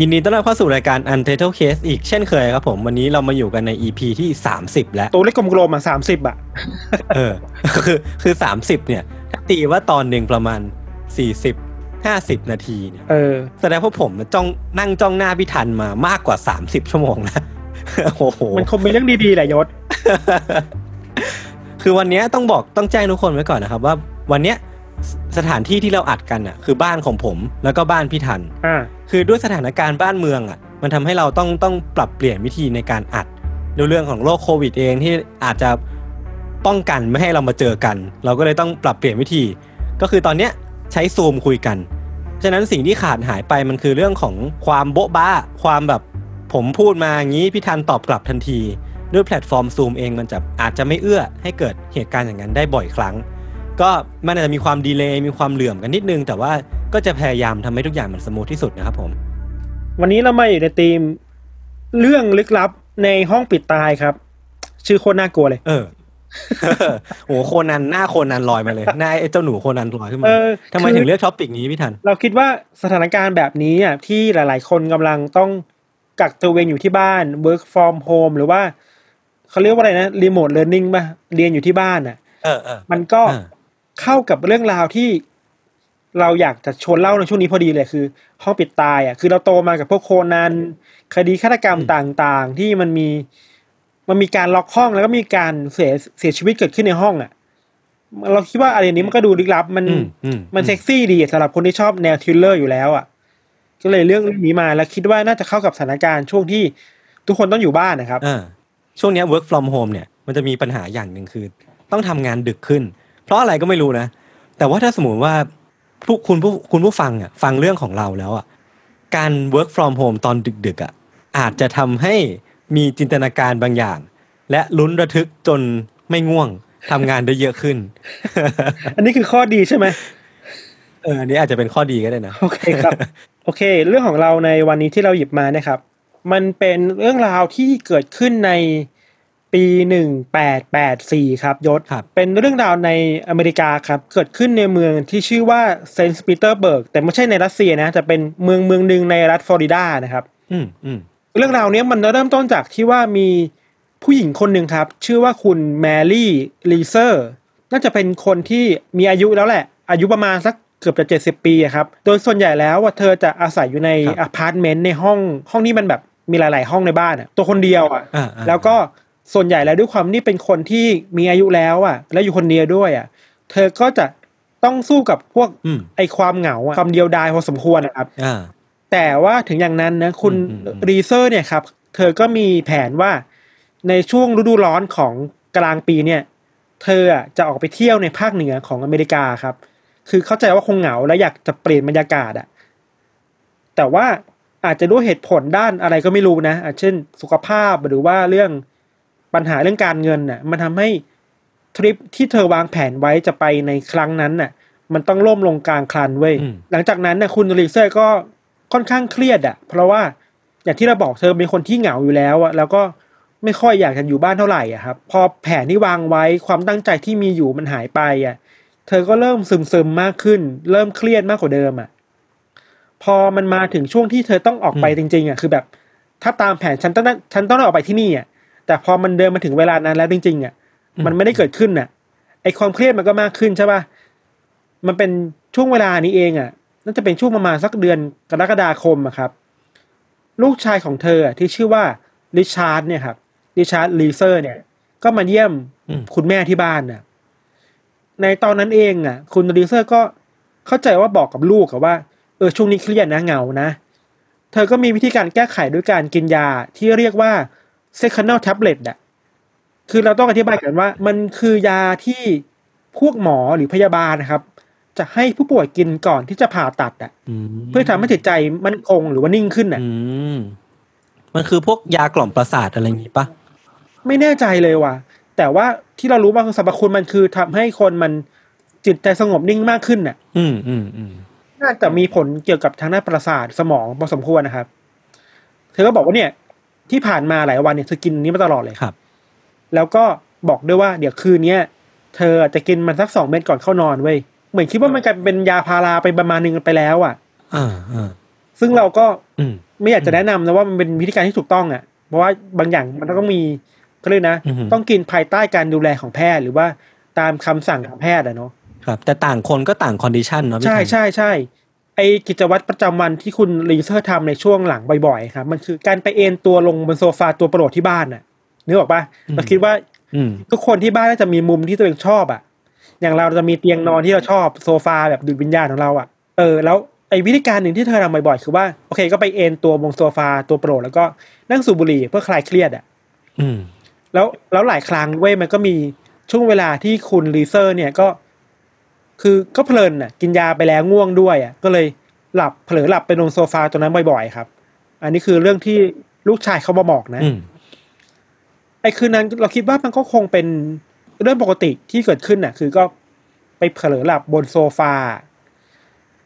ยินดีต้อนรับเข้าสู่รายการ Untitled Case อีกเช่นเคยครับผม วันนี้เรามาอยู่กันใน EP ที่ 30 แล้ว ตัวเลขกลมๆอะสามสิบอะ เออ คือคือ30เนี่ยถ้าตีว่าตอนหนึ่งประมาณ40 50นาทีเนี่ยเออแสดงว่าผมจ้องนั่งจ้องหน้าพี่ทันมามากกว่า30ชั่วโมงแล้วโอ้โห มันคงเป็นเรื่องดีๆแหละยศ คือวันเนี้ยต้องบอกต้องแจ้งทุกคนไว้ก่อนนะครับ ว่าวันเนี้ย สสถานที่ที่เราอัดกันอะ คือบ้านของผมแล้วก็บ้านพี่ทันอ่าคือด้วยสถานการณ์บ้านเมืองอะ มันทำให้เราต้องต้องปรับเปลี่ยนวิธีในการอัดด้วยเรื่องของโรคโควิดเองที่อาจจะป้องกันไม่ให้เรามาเจอกัน เราก็เลยต้องปรับเปลี่ยนวิธี ก็คือตอนเนี้ยใช้ซูมคุยกันฉะนั้นสิ่งที่ขาดหายไปมันคือเรื่องของความโบ๊ะบ๊ะ ความแบบผมพูดมาอย่างนี้พี่ทันตอบกลับทันที ด้วยแพลตฟอร์มซูมเองมันจะอาจจะไม่เอื้อให้เกิดเหตุการณ์อย่างนั้นได้บ่อยครั้ง ก็มันอาจจะมีความ delay มีความเหลื่อมกันนิดนึง แต่ว่าก็จะพยายามทำให้ทุกอย่างมัน smooth ที่สุดนะครับผม วันนี้เรามาอยู่ในธีมเรื่องลึกลับในห้องปิดตายครับ ชื่อโคตรน่ากลัวเลย เออโอ้โหโคนันหน้าโคนันลอยมาเลยหน้าไอ้เจ้าหนูโคนันลอยขึ้นมาเออทำไมคือถึงเลือกท็อปิกนี้พี่ทัน เราคิดว่าสถานการณ์แบบนี้อะที่หลาย ๆ คนกำลังต้องกักตัวเองอยู่ที่บ้าน work from home หรือว่าเขาเรียกว่าอะไรนะ remote learning ป่ะ เรียนอยู่ที่บ้านอะเออเออมันก็อ่า เข้ากับเรื่องราวที่เราอยากจะชวนเล่าในช่วงนี้พอดีเลยคือ ห้องปิดตายอะคือเราโตมากับพวกโคนันคดีฆาตกรรมต่างๆ ที่มันมีมันมีการล็อกห้องแล้วก็มีการเสียเสียชีวิตเกิดขึ้นในห้องอะ เราคิดว่าอะไรนี้มันก็ดูลึกลับ มันอืมอืมมันเซ็กซี่ดีสำหรับคนที่ชอบแนว thriller อยู่แล้วอะ ก็เลยเรื่องเรื่องนี้มาแล้วคิดว่าน่าจะเข้ากับสถานการณ์ช่วงที่ทุกคนต้องอยู่บ้านนะครับอ่าช่วงเนี้ย work from home เนี่ยมันจะมีปัญหาอย่างหนึ่งคือ ต้องทำงานดึกขึ้น เพราะอะไรก็ไม่รู้นะ แต่ว่าถ้าสมมติว่าผู้คุณผู้คุณผู้ฟังอะฟังเรื่องของเราแล้วอะการ work from home ตอนดึกๆอะอาจจะทำให้มีจินตนาการบางอย่าง และลุ้นระทึกจนไม่ง่วงทำงานได้เยอะขึ้น อันนี้คือข้อดีใช่ไหมเอออันนี้อาจจะเป็นข้อดีก็ได้นะ โอเคครับ โอเค เรื่องของเราในวันนี้ที่เราหยิบมานะครับ มันเป็นเรื่องราวที่เกิดขึ้นใน ปีหนึ่งแปดแปดสี่ครับยศครับ เป็นเรื่องราวในอเมริกาครับ เกิดขึ้นในเมืองที่ชื่อว่าเซนต์ปีเตอร์เบิร์ก แต่ไม่ใช่ในรัสเซียนะ แต่เป็นเมืองเมืองหนึ่งในรัฐฟลอริดานะครับ อืมอืมเรื่องราวเนี้ยมันเริ่มต้นจากที่ว่ามีผู้หญิงคนหนึ่งครับ ชื่อว่าคุณแมรี่ รีเซอร์ น่าจะเป็นคนที่มีอายุแล้วแหละ อายุประมาณสักเกือบจะเจ็ดสิบปีอะครับ โดยส่วนใหญ่แล้วว่าเธอจะอาศัยอยู่ในอพาร์ตเมนต์ในห้องห้องที่มันแบบมีหลาย ๆ ห้องในบ้านอะตัวคนเดียวอะอ่าอ่าแล้วก็ ส่วนใหญ่แล้วด้วยความที่เป็นคนที่มีอายุแล้วอะแล้วอยู่คนเดียวด้วยอะเธอก็จะต้องสู้กับพวกอืมไอความเหงาอะความเดียวดายพอสมควรนะครับอ่าแต่ว่าถึงอย่างนั้นนะคุณอืมอืมอืมรีเซอร์เนี่ยครับ เธอก็มีแผนว่าในช่วงฤดูร้อนของกลางปีเนี่ย เธออะจะออกไปเที่ยวในภาคเหนือของอเมริกาครับ คือเข้าใจว่าคงเหงาและอยากจะเปลี่ยนบรรยากาศอะ แต่ว่าอาจจะด้วยเหตุผลด้านอะไรก็ไม่รู้นะอาจเช่น สุขภาพหรือว่าเรื่อง ปัญหาเรื่องการเงินน่ะมันทำให้ทริปที่เธอวางแผนไว้จะไปในครั้งนั้นน่ะ มันต้องล่มลงกลางคันเว้ยอืมหลังจากนั้นนะคุณรีเซอร์ก็ค่อนข้างเครียดอะเพราะว่าอย่างที่เราบอกเธอเป็นคนที่เหงาอยู่แล้วอะแล้วก็ไม่ค่อยอยากจะอยู่บ้านเท่าไหร่อะครับ พอแผนที่วางไว้ความตั้งใจที่มีอยู่มันหายไปอะเธอก็เริ่มซึมซึมๆมากขึ้น เริ่มเครียดมากกว่าเดิมอะพอมันมาถึงช่วงที่เธอต้องออกไปจริง ๆอะคือแบบ ถ้าตามแผนฉันต้องฉันต้องออกไปที่นี่อะ แต่พอมันเดินมาถึงเวลานั้นแล้วจริงๆอะมันไม่ได้เกิดขึ้นอะไอความเครียดมันก็มากขึ้นใช่ปะมันเป็นช่วงเวลานี้เองอะ่ะน่าจะเป็นช่วงประมาณสักเดือนกรกฎาคมอะครับ ลูกชายของเธออะที่ชื่อว่าริชาร์ดเนี่ยครับริชาร์ด รีเซอร์ เนี่ย ก็มาเยี่ยมอืมคุณแม่ที่บ้านน่ะ ในตอนนั้นเองอะ คุณลีเซอร์ก็เข้าใจว่าบอกกับลูกอะว่าเออช่วงนี้เครียดนะเหงานะ เธอก็มีวิธีการแก้ไขด้วยการกินยาที่เรียกว่า sectional tablet อะคือเราต้องอธิบายกันว่า มันคือยาที่พวกหมอหรือพยาบาลนะครับ จะให้ผู้ป่วยกินก่อนที่จะผ่าตัดอะอืมเพื่อทำให้จิตใจมั่นคงหรือว่านิ่งขึ้นอะอืมมันคือพวกยากล่อมประสาทอะไรอย่างงี้ปะไม่แน่ใจเลยว่ะ แต่ว่าที่เรารู้ว่าสรรพคุณมันคือทำให้คนมันจิตใจสงบนิ่งมากขึ้นน่ะ อืมอืมอืมน่าจะมีผลเกี่ยวกับทางด้านประสาทสมองพอสมควรนะครับ เธอก็บอกว่าเนี่ย ที่ผ่านมาหลายวันเนี่ยเธอกินอันนี้มาตลอดเลยครับ แล้วก็บอกด้วยว่าเดี๋ยวคืนเนี้ยเธอจะกินมันสักสองเม็ดก่อนเข้านอนเว้ยเหมือนคิดว่ามันกลายเป็นยาพาราไปประมาณหนึงไปแล้วอะอ่าอ่าซึ่งเราก็อืมไม่อยากจะแนะนำนะว่ามันเป็นวิธีการที่ถูกต้องอะ เพราะว่าบางอย่างมันต้องมีก็เลยกนะอือฮึต้องกินภายใต้การดูแลของแพทย์หรือว่าตามคำสั่งของแพทย์อะเนาะครับ แต่ต่างคนก็ต่าง condition เนาะพี่ใช่ทันใช่ใช่ ไอกิจวัตรประจำวันที่คุณรีเซอร์ทำในช่วงหลังบ่อยๆครับมันคือการไปเอนตัวลงบนโซฟาตัวโปรดที่บ้านน่ะนึกออกปะเราคิดว่าอืมทุกคนที่บ้านน่าจะมีมุมที่ตัวเองชอบอะ อย่างเราจะมีเตียงนอนที่เราชอบโซฟาแบบดูดวิญญาณของเราอะเออแล้วไอ้วิธีการหนึ่งที่เธอทำบ่อยๆคือว่าโอเค ก็ไปเอนตัวบนโซฟาตัวโปรดแล้วก็นั่งสูบบุหรี่เพื่อคลายเครียดอะอืมแล้วแล้วหลายครั้งเว้ยมันก็มีช่วงเวลาที่คุณรีเซอร์ เนี่ยก็ คือก็เพลินอะกินยาไปแล้วง่วงด้วยอะก็เลยหลับเผลอหลับไปลงโซฟาตัวนั้นบ่อยๆครับ อันนี้คือเรื่องที่ลูกชายเขามาบอกนะอืมไอ้คืนนั้นเราคิดว่ามันก็คงเป็นเรื่องปกติที่เกิดขึ้นน่ะ คือก็ไปเผลอหลับบนโซฟา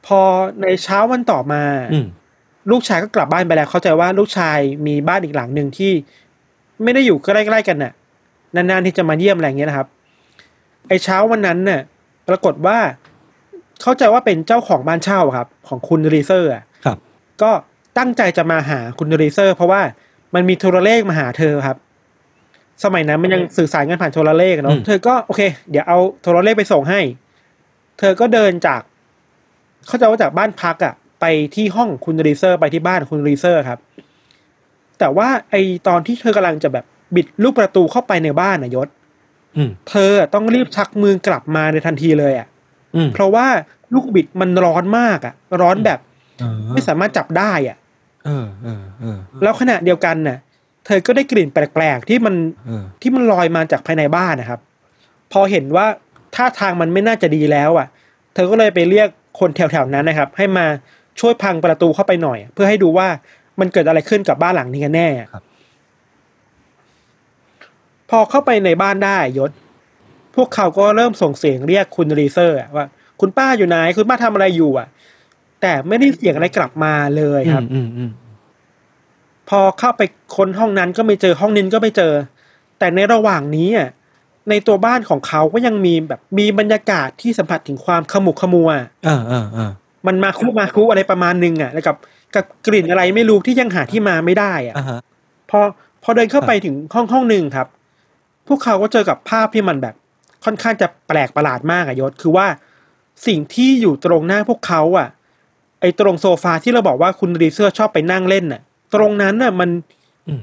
พอในเช้าวันต่อมาอืมลูกชายก็กลับบ้านไปแล้ว เข้าใจว่าลูกชายมีบ้านอีกหลังหนึ่งที่ไม่ได้อยู่ใกล้ๆกันน่ะ นานๆที่จะมาเยี่ยมอะไรอย่างเงี้ยนะครับ ไอ้เช้าวันนั้นน่ะป รากฏว่า เข้าใจว่าเป็นเจ้าของบ้านเช่าครับ ของคุณรีเซอร์อะครับ ก็ตั้งใจจะมาหาคุณรีเซอร์ เพราะว่ามันมีโทรเลขมาหาเธอครับ สมัยนั้นมันยังสื่อสารกันผ่านโทรเลขเนาะอืมเธอก็โอเค เดี๋ยวเอาโทรเลขไปส่งให้ เธอก็เดินจาก เข้าใจว่าจากบ้านพักอะไปที่ห้องคุณรีเซอร์ ไปที่บ้านคุณรีเซอร์ครับ แต่ว่าไอตอนที่เธอกำลังจะแบบบิดลูกประตูเข้าไปในบ้านนะยศอืม เธอต้องรีบชักมือกลับมาในทันทีเลยอะอืมเพราะว่าลูกบิดมันร้อนมากอะร้อนแบบเออไม่สามารถจับได้อะเออเออเออแล้วขณะเดียวกันน่ะ เธอก็ได้กลิ่นแปลกๆที่มันเออที่มันลอยมาจากภายในบ้านนะครับ พอเห็นว่าท่าทางมันไม่น่าจะดีแล้ว อะ เธอก็เลยไปเรียกคนแถวๆนั้นนะครับ ให้มาช่วยพังประตูเข้าไปหน่อย เพื่อให้ดูว่ามันเกิดอะไรขึ้นกับบ้านหลังนี้กันแน่อะครับ พอเข้าไปในบ้านได้ยศ พวกเขาก็เริ่มส่งเสียงเรียกคุณรีเซอร์อะว่า คุณป้าอยู่ไหน คุณป้าทำอะไรอยู่อะ แต่ไม่ได้เสียงอะไรกลับมาเลยครับอืมอืมพอเข้าไปค้นห้องนั้นก็ไม่เจอห้องนี้ก็ไม่เจอ แต่ในระหว่างนี้อะในตัวบ้านของเขาก็ยังมีแบบมีบรรยากาศที่สัมผัสถึงความขมุกขมัวเออเออเออมันมาคุมาคุอะไรประมาณนึงอะ แล้วกับกับกลิ่นอะไรไม่รู้ที่ยังหาที่มาไม่ได้อะอ่าฮะพอพอเดินเข้าไปถึงห้องห้องหนึ่งครับ พวกเขาก็เจอกับภาพที่มันแบบค่อนข้างจะแปลกประหลาดมากอะยศคือว่าสิ่งที่อยู่ตรงหน้าพวกเขาอะไอ้ตรงโซฟาที่เราบอกว่าคุณรีเซอร์ชอบไปนั่งเล่นน่ะ ตรงนั้นน่ะมันอืม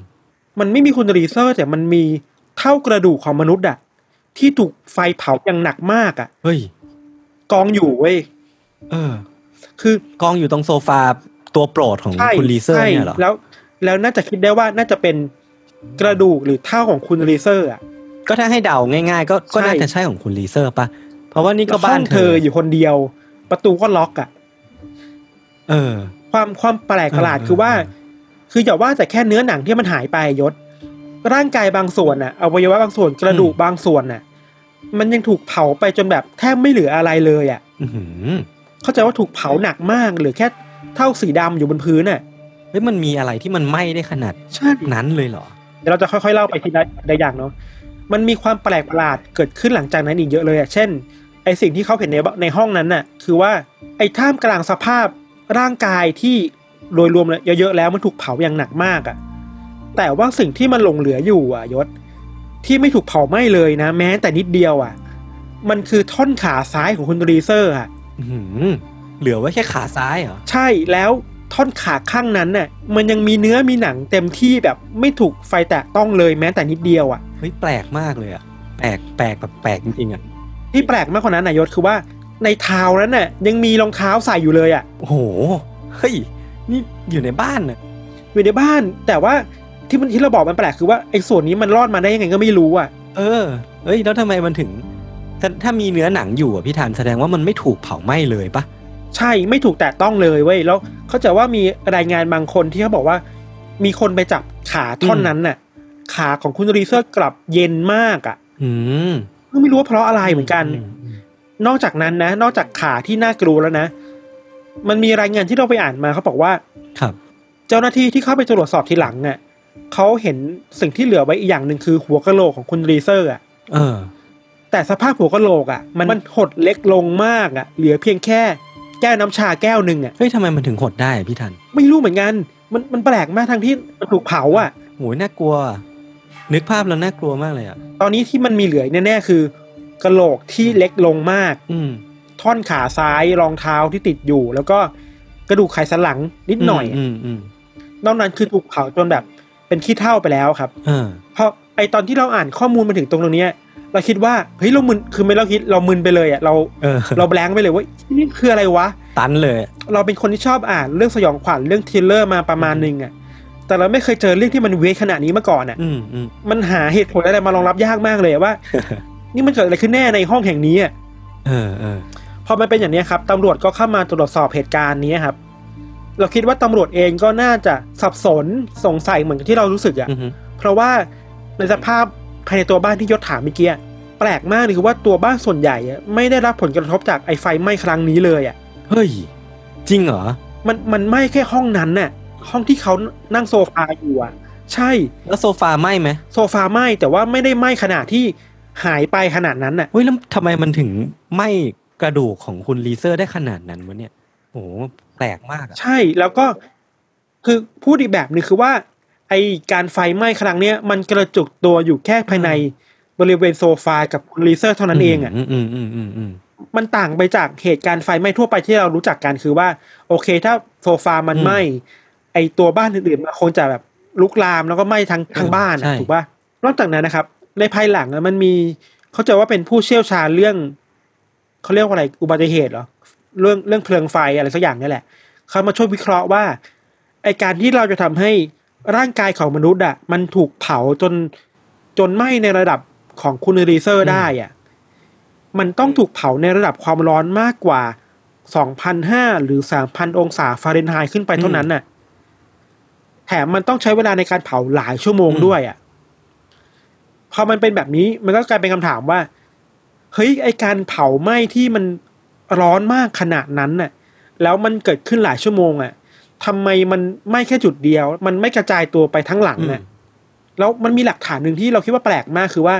มันไม่มีคุณรีเซอร์แต่มันมีเถ้ากระดูกของมนุษย์อะที่ถูกไฟเผาอย่างหนักมากอะเฮ้ยกองอยู่เว้ยเออ คือกองอยู่ตรงโซฟาตัวโปรดของใช่คุณรีเซอร์ใช่เนี่ยเหรอแล้ว แล้วน่าจะคิดได้ว่าน่าจะเป็นกระดูกหรือเถ้าของคุณรีเซอร์อะ ก็ถ้าให้เดาง่าย ๆ ก็ก็ใช่น่าจะใช่ของคุณรีเซอร์ปะเพราะว่านี่ก็แล้วห้องบ้านงเธเธอเธออยู่คนเดียว ประตูก็ล็อกอะเออ ความความแปลกประหลาดเออคือว่าเออคืออย่าว่าแต่แค่เนื้อหนังที่มันหายไปยศ ร่างกายบางส่วนอะอวัยวะบางส่วนกระดูกบางส่วนน่ะ มันยังถูกเผาไปจนแบบแทบไม่เหลืออะไรเลยอะอื้อหือเข้าใจว่าถูกเผาหนักมากเหลือแค่เท่าสีดำอยู่บนพื้นน่ะเฮ้ยมันมีอะไรที่มันไหม้ได้ขนาดใช่นั้นเลยเหรอเดี๋ยวเราจะค่อยๆเล่าไปทีละใดอย่างเนาะ มันมีความแปลกประหลาดเกิดขึ้นหลังจากนั้นอีกเยอะเลยอะเช่นไอสิ่งที่เขาเห็นในในห้องนั้นน่ะ คือว่าไอท่ามกลางสภาพร่างกายที่โดยรวมแล้วเยอะๆแล้วมันถูกเผาอย่างหนักมากอะ แต่ว่าสิ่งที่มันหลงเหลืออยู่อะยศ ที่ไม่ถูกเผาไหม้เลยนะ แม้แต่นิดเดียวอะ มันคือท่อนขาซ้ายของคุณรีเซอร์อะอื้อหือเหลือไว้แค่ขาซ้ายเหรอ ใช่แล้ว ท่อนขาข้างนั้นน่ะมันยังมีเนื้อมีหนังเต็มที่แบบไม่ถูกไฟแตะต้องเลยแม้แต่นิดเดียวอะเฮ้ยแปลกมากเลยอะแปลกแปลกแบบแปลกจริงๆอะที่แปลกมากกว่านั้นนายศคือว่าในเท้านั้นน่ะยังมีรองเท้าใส่อยู่เลยอะโอ้โหเฮ้ยนี่อยู่ในบ้านน่ะอยู่ในบ้าน แต่ว่าที่มันที่เราบอกมันแปลกคือว่าไอ้ส่วนนี้มันรอดมาได้ยังไงก็ไม่รู้อะเออเอ้ยแล้วทำไมมันถึงถ้าถ้ามีเนื้อหนังอยู่อะพี่ธันแสดงว่ามันไม่ถูกเผาไหม้เลยปะ ใช่ไม่ถูกแตะต้องเลยเว้ยแล้วเขาใจะว่ามีรายงานบางคนที่เขาบอกว่า มีคนไปจับขาท่อนนั้นน่ะ ขาของคุณรีเซอร์กลับเย็นมากอะ่ะ อืมไม่รู้ว่าเพราะอะไรเหมือนกัน นอกจากนั้นนะ นอกจากขาที่น่ากลัวแล้วนะ มันมีรายงานที่เราไปอ่านมาเขาบอกว่า ครับ เจ้าหน้าที่ที่เข้าไปตรวจสอบทีหลังอะเขาเห็นสิ่งที่เหลือไว้อีกอย่างหนึ่งคือหัวกะโหลกของคุณรีเซอร์อะเออแต่สภาพหัวกะโหลกอะ มันมันหดเล็กลงมากอะ เหลือเพียงแค่ แก้วน้ำชาแก้วหนึ่งอะเฮ้ยทำไมมันถึงหดได้อะพี่ทัน ไม่รู้เหมือนกันมันมันแปลกมากทั้งที่มันถูกเผาอะโหยน่ากลัว นึกภาพแล้วน่ากลัวมากเลยอะตอนนี้ที่มันมีเหลือแน่ๆคือกะโหลกที่เล็กลงมาก อืมท่อนขาซ้ายรองเท้าที่ติดอยู่ แล้วก็กระดูกไขสันหลังนิดหน่อยอืมอืมนอกนั้นคือถูกเผาจนแบบ เป็นขี้เถ้าไปแล้วครับเออเพราะไอตอนที่เราอ่านข้อมูลมาถึงตรงตรงเนี้ย เราคิดว่าเฮ้ยเรามึนคือไม่เราคิดเรามึนไปเลยอะเราเออเรา blank ไปเลยว่านี่คืออะไรวะตันเลย เราเป็นคนที่ชอบอ่านเรื่องสยองขวัญเรื่อง thriller มาประมาณหนึงอะแต่เราไม่เคยเจอเรื่องที่มัน weird ขนาดนี้มาก่อนอะอืมอืมมันหาเหตุผลอะไรมารองรับยากมากเลยว่า นี่มันเกิดอะไรขึ้นแน่ในห้องแห่งนี้อะเออเออพอมันเป็นอย่างนี้ครับตำรวจก็เข้ามาตรวจสอบเหตุการณ์นี้ครับ เราคิดว่าตำรวจเองก็น่าจะสับสนสงสัยเหมือนกับที่เรารู้สึกอะอือฮึเพราะว่าในสภาพ ภายในตัวบ้านที่ยศถามเมื่อกี้อะแปลกมากเลยคือว่าตัวบ้านส่วนใหญ่อะไม่ได้รับผลกระทบจากไอไฟไหม้ครั้งนี้เลยอะเฮ้ย จริงเหรอ มันมันไหม้แค่ห้องนั้นน่ะ ห้องที่เขานั่งโซฟาอยู่อะ ใช่ แล้วโซฟาไหมไหมโซฟาไหม้แต่ว่าไม่ได้ไหม้ขนาดที่หายไปขนาดนั้นน่ะเฮ้ยแล้วทำไมมันถึงไหม้กระดูกของคุณรีเซอร์ได้ขนาดนั้นวะเนี่ยโอ้โหแปลกมากอะใช่แล้วก็คือพูดอีกแบบหนึงคือว่า ไอการไฟไหม้ครั้งเนี้ยมันกระจุกตัวอยู่แค่ภายในบริเวณโซฟากับคุณรีเซอร์เท่านั้นเองอะอืมอืมอืมอืมอืมมันต่างไปจากเหตุการณ์ไฟไหม้ทั่วไปที่เรารู้จักกันคือว่า โอเค ถ้าโซฟามันอืมไหม้ไอตัวบ้านอื่นๆมันคงจะแบบลุกลามแล้วก็ไหม้ทั้งทั้งบ้านอะใช่ถูกป่ะนอกจากนั้นนะครับ ในภายหลังอะมันมีเขาใจะว่าเป็นผู้เชี่ยวชาญเรื่องเขาเรียกว่าอะไรอุบัติเหตุเหรอเรื่องเรื่องเพลิงไฟอะไรสักอย่างนี่แหละเขามาช่วยวิเคราะห์ว่าไอการที่เราจะทำให้ ร่างกายของมนุษย์อะ มันถูกเผาจนจนไหม้ในระดับของคุณรีเซอร์ได้อะ มันต้องถูกเผาในระดับความร้อนมากกว่า2,500หรือ3,000องศาฟาเรนไฮต์ขึ้นไปเท่านั้นน่ะ แถมมันต้องใช้เวลาในการเผาหลายชั่วโมงด้วยอะ พอมันเป็นแบบนี้มันก็กลายเป็นคำถามว่า เฮ้ยไอการเผาไหม้ที่มันร้อนมากขนาดนั้นน่ะ แล้วมันเกิดขึ้นหลายชั่วโมงอะ ทำไมมันไหม้แค่จุดเดียว มันไม่กระจายตัวไปทั้งหลังน่ะแล้วมันมีหลักฐานหนึ่งที่เราคิดว่าแปลกมากคือว่า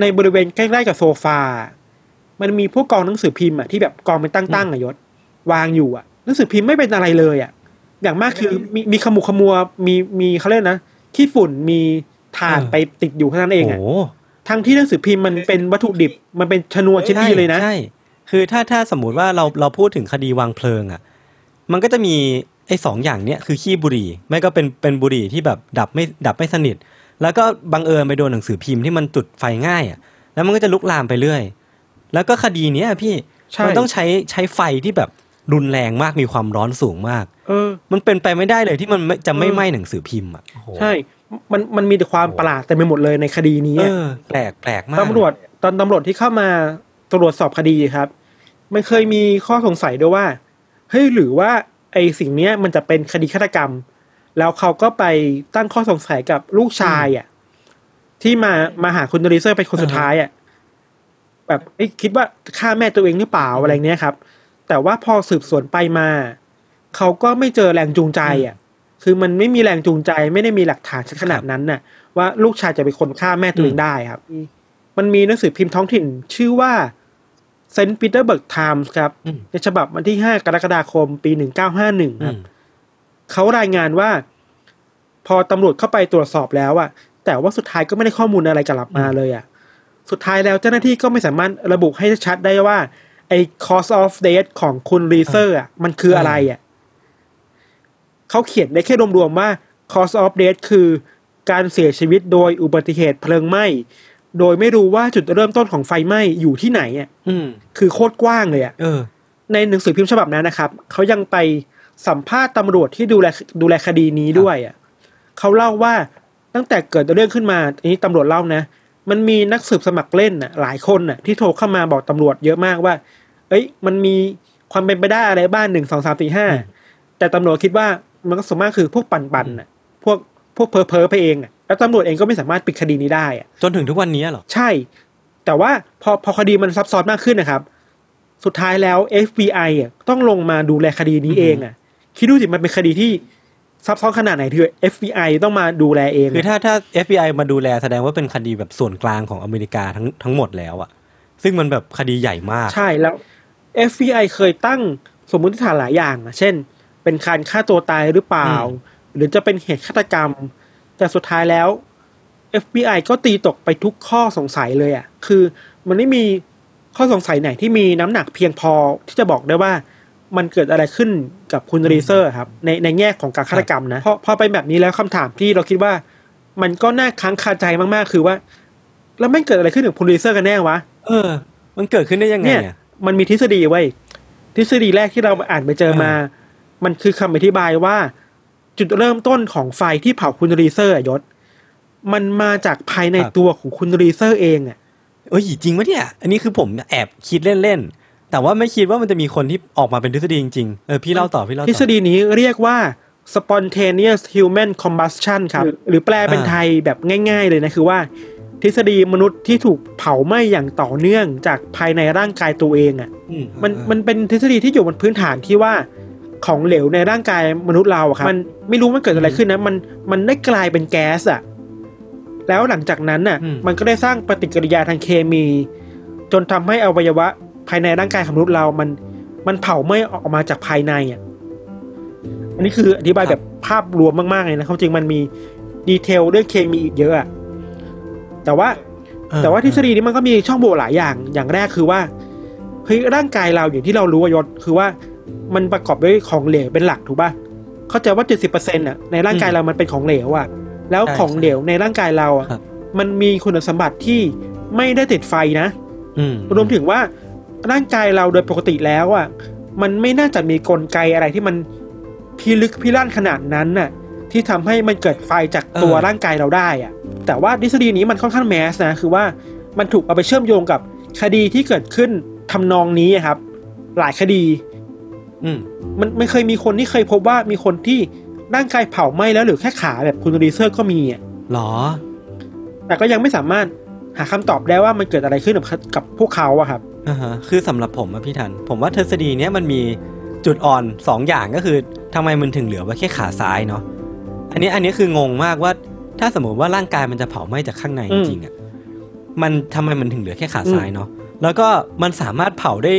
ในบริเวณใกล้ๆกับโซฟา มันมีพวกกองหนังสือพิมพ์อะที่แบบกองเป็นตั้งๆอะยศ วางอยู่อะหนังสือพิมพ์ไม่เป็นอะไรเลยอะ อย่างมากคือมีมีขมุกขมัวมีมีเขาเรียกนะขี้ฝุ่นมีถ่านเออไปติดอยู่แค่นั้นเองอะโอ้ทั้งที่หนังสือพิมพ์มันเป็นวัตถุดิบมันเป็นชนวนชิ้นดีเลยนะใช่คือถ้าถ้าสมมุติว่าเราเราพูดถึงคดีวางเพลิงอะ มันก็จะมี ไอ้สองอย่างเนี้ยคือขี้บุหรี่ ไม่ก็เป็นเป็นบุหรี่ที่แบบดับไม่ดับไม่สนิท แล้วก็บังเอิญไปโดนหนังสือพิมพ์ที่มันจุดไฟง่ายอะแล้วมันก็จะลุกลามไปเรื่อย แล้วก็คดีเนี้ยพี่ใช่มันต้องใช้ใช้ไฟที่แบบรุนแรงมากมีความร้อนสูงมากเออ มันเป็นไปไม่ได้เลยที่มันไม่จะไม่เออไหม้หนังสือพิมพ์อะโอ้โหใช่ มันมันมีแต่ความประหลาดแต่ไปหมดเลยในคดีนี้เออะอแปลกแปลกมากตำรวจตอนตำรวจที่เข้ามาตรวจสอบคดีครับ มันเคยมีข้อสงสัยด้วยว่าเฮ้ยหรือว่า ไอสิ่งเนี้ยมันจะเป็นคดีฆาตกรรม แล้วเขาก็ไปตั้งข้อสงสัยกับลูกชายอะที่มามาหาคุณรีเซอร์เป็นคนสุดท้ายอะแบบเอ้ยคิดว่าฆ่าแม่ตัวเองหรือเปล่าอะไรเนี้ยครับ แต่ว่าพอสืบสวนไปมาเขาก็ไม่เจอแรงจูงใจอะ คือมันไม่มีแรงจูงใจไม่ได้มีหลักฐานชัดขนาดนั้นน่ะ ว่าลูกชายจะเป็นคนฆ่าแม่ตัวเองได้ครับ มันมีหนังสือพิมพ์ท้องถิ่นชื่อว่า เซนต์ปีเตอร์เบิร์กไทมส์ครับอืมในฉบับวันที่ 5 กรกฎาคม ปี 1951อืมครับเขารายงานว่า พอตำรวจเข้าไปตรวจสอบแล้วอะแต่ว่าสุดท้ายก็ไม่ได้ข้อมูลอะไรกลับมาเลยอะสุดท้ายแล้วเจ้าหน้าที่ก็ไม่สามารถระบุให้ชัดได้ว่า ไอ้ cause of death ของคุณรีเซอร์อะมันคืออะไรอะเขาเขียนได้แค่รวมๆว่า cause of death คือการเสียชีวิตโดยอุบัติเหตุเพลิงไหม้ โดยไม่รู้ว่าจุดเริ่มต้นของไฟไหม้อยู่ที่ไหนอะอืมคือโคตรกว้างเลยอะเออในหนังสือพิมพ์ฉบับนั้นนะครับเขายังไปสัมภาษณ์ตำรวจที่ดูแลดูแลคดีนี้ด้วยอะเขาเล่าว่าตั้งแต่เกิดเรื่องขึ้นมาอันนี้ตำรวจเล่านะ มันมีนักสืบสมัครเล่นน่ะ หลายคนน่ะ ที่โทรเข้ามาบอกตำรวจเยอะมากว่า เอ้ย มันมีความเป็นไปได้อะไรบ้างหนึ่งสองสามสี่ห้าอืมแต่ตำรวจคิดว่ามันก็ส่วนมากคือพวกปั่นๆน่ะ พวกพวกเพอเพอๆไปเองอะ แล้วตำรวจเองก็ไม่สามารถปิดคดีนี้ได้อะจนถึงทุกวันนี้เหรอ ใช่ แต่ว่าพอพอคดีมันซับซ้อนมากขึ้นนะครับ สุดท้ายแล้ว FBI อะต้องลงมาดูแลคดีนี้เองอะ คิดดูสิมันเป็นคดีที่ซับซ้อนขนาดไหนที่ FBI ต้องมาดูแลเองคือถ้าถ้า FBI มาดูแลแสดงว่าเป็นคดีแบบส่วนกลางของอเมริกาทั้งทั้งหมดแล้วอะซึ่งมันแบบคดีใหญ่มาก ใช่แล้ว FBI เคยตั้งสมมติฐานหลายอย่างอะเช่น เป็นการฆ่าตัวตายหรือเปล่าอืมหรือจะเป็นเหตุฆาตกรรม แต่สุดท้ายแล้ว FBI ก็ตีตกไปทุกข้อสงสัยเลยอะ่ะ คือมันไม่มีข้อสงสัยไหนที่มีน้ำหนักเพียงพอที่จะบอกได้ว่ามันเกิดอะไรขึ้นกับคุณรีเซอร์ครับ ในในแง่ของการฆาตกรรมนะพอพอเป็นแบบนี้แล้วคำถามที่เราคิดว่า มันก็น่าค้างคาใจมากๆ คือว่า แล้วแม่งเกิดอะไรขึ้นกับคุณรีเซอร์กันแน่วะเออ มันเกิดขึ้นได้ยังไงเนี่ยอะมันมีทฤษฎีเว้ยทฤษฎีแรกที่เราอ่านไปเจอมา มันคือคำอธิบายว่า จุดเริ่มต้นของไฟที่เผาคุณรีเซอร์อะยศ มันมาจากภายในตัวของคุณรีเซอร์เองอะเอ้ยจริงปะเนี่ย อันนี้คือผมแอบคิดเล่นๆ แต่ว่าไม่คิดว่ามันจะมีคนที่ออกมาเป็นทฤษฎีจริงๆ เออพี่เล่าต่อพี่เล่าต่อ ทฤษฎีนี้เรียกว่า spontaneous human combustion ครับหรือหรือแปลเป็นไทยแบบง่าย ๆ เลยนะคือว่า ทฤษฎีมนุษย์ที่ถูกเผาไหม้อย่างต่อเนื่องจากภายในร่างกายตัวเองอะอืมันมันเป็นทฤษฎีที่อยู่บนพื้นฐานที่ว่า ของเหลวในร่างกายมนุษย์เราอะครับมันไม่รู้มันเกิดอะไรขึ้นนะมันมันได้กลายเป็นแก๊สอะแล้วหลังจากนั้นน่ะ มันก็ได้สร้างปฏิกิริยาทางเคมี จนทำให้อวัยวะภายในร่างกายของมนุษย์เรา มันมันเผาไหม้ออกมาจากภายในอะอันนี้คืออธิบายแบบภาพรวมมากๆเลยนะความจริงมันมีดีเทลเรื่องเคมีอีกเยอะอะแต่ว่าเออแต่ว่าทฤษฎีนี้มันก็มีช่องโหว่หลายอย่างอย่างแรกคือว่าเฮ้ยร่างกายเราอย่างที่เรารู้ว่ายศคือว่า มันประกอบด้วยของเหลวเป็นหลักถูกป่ะเข้าใจว่าเจ็ดสิบเปอร์เซ็นต์อะในร่างกายเรามันเป็นของเหลวอะ แล้วของเหลวในร่างกายเราอะครับมันมีคุณสมบัติที่ไม่ได้ติดไฟนะอืมรวมถึงว่าร่างกายเราโดยปกติแล้วอะ มันไม่น่าจะมีกลไกอะไรที่มันพิลึกพิลั่นขนาดนั้นน่ะ ที่ทำให้มันเกิดไฟจากตัวร่างกายเราได้อะ แต่ว่าทฤษฎีนี้มันค่อนข้าง mass นะ คือว่ามันถูกเอาไปเชื่อมโยงกับคดีที่เกิดขึ้นทำนองนี้อะครับ หลายคดี อืมมันมันเคยมีคนที่เคยพบว่ามีคนที่ร่างกายเผาไหม้แล้วเหลือแค่ขาแบบคุณรีเซอร์ก็มีอะหรอ แต่ก็ยังไม่สามารถหาคำตอบได้ว่ามันเกิดอะไรขึ้นกับกับพวกเขาอะครับอ่าฮะคือสำหรับผมอะพี่ทัน ผมว่าทฤษฎีเนี้ยมันมีจุดอ่อนสองอย่างก็คือทำไมมันถึงเหลือไว้แค่ขาซ้ายเนาะอันนี้อันนี้คืองงมากว่าถ้าสมมติว่าร่างกายมันจะเผาไหม้จากข้างในอืจมริงๆอะมันทำไมมันถึงเหลือแค่ขาซ้ายเนาะแล้วก็มันสามารถเผาได้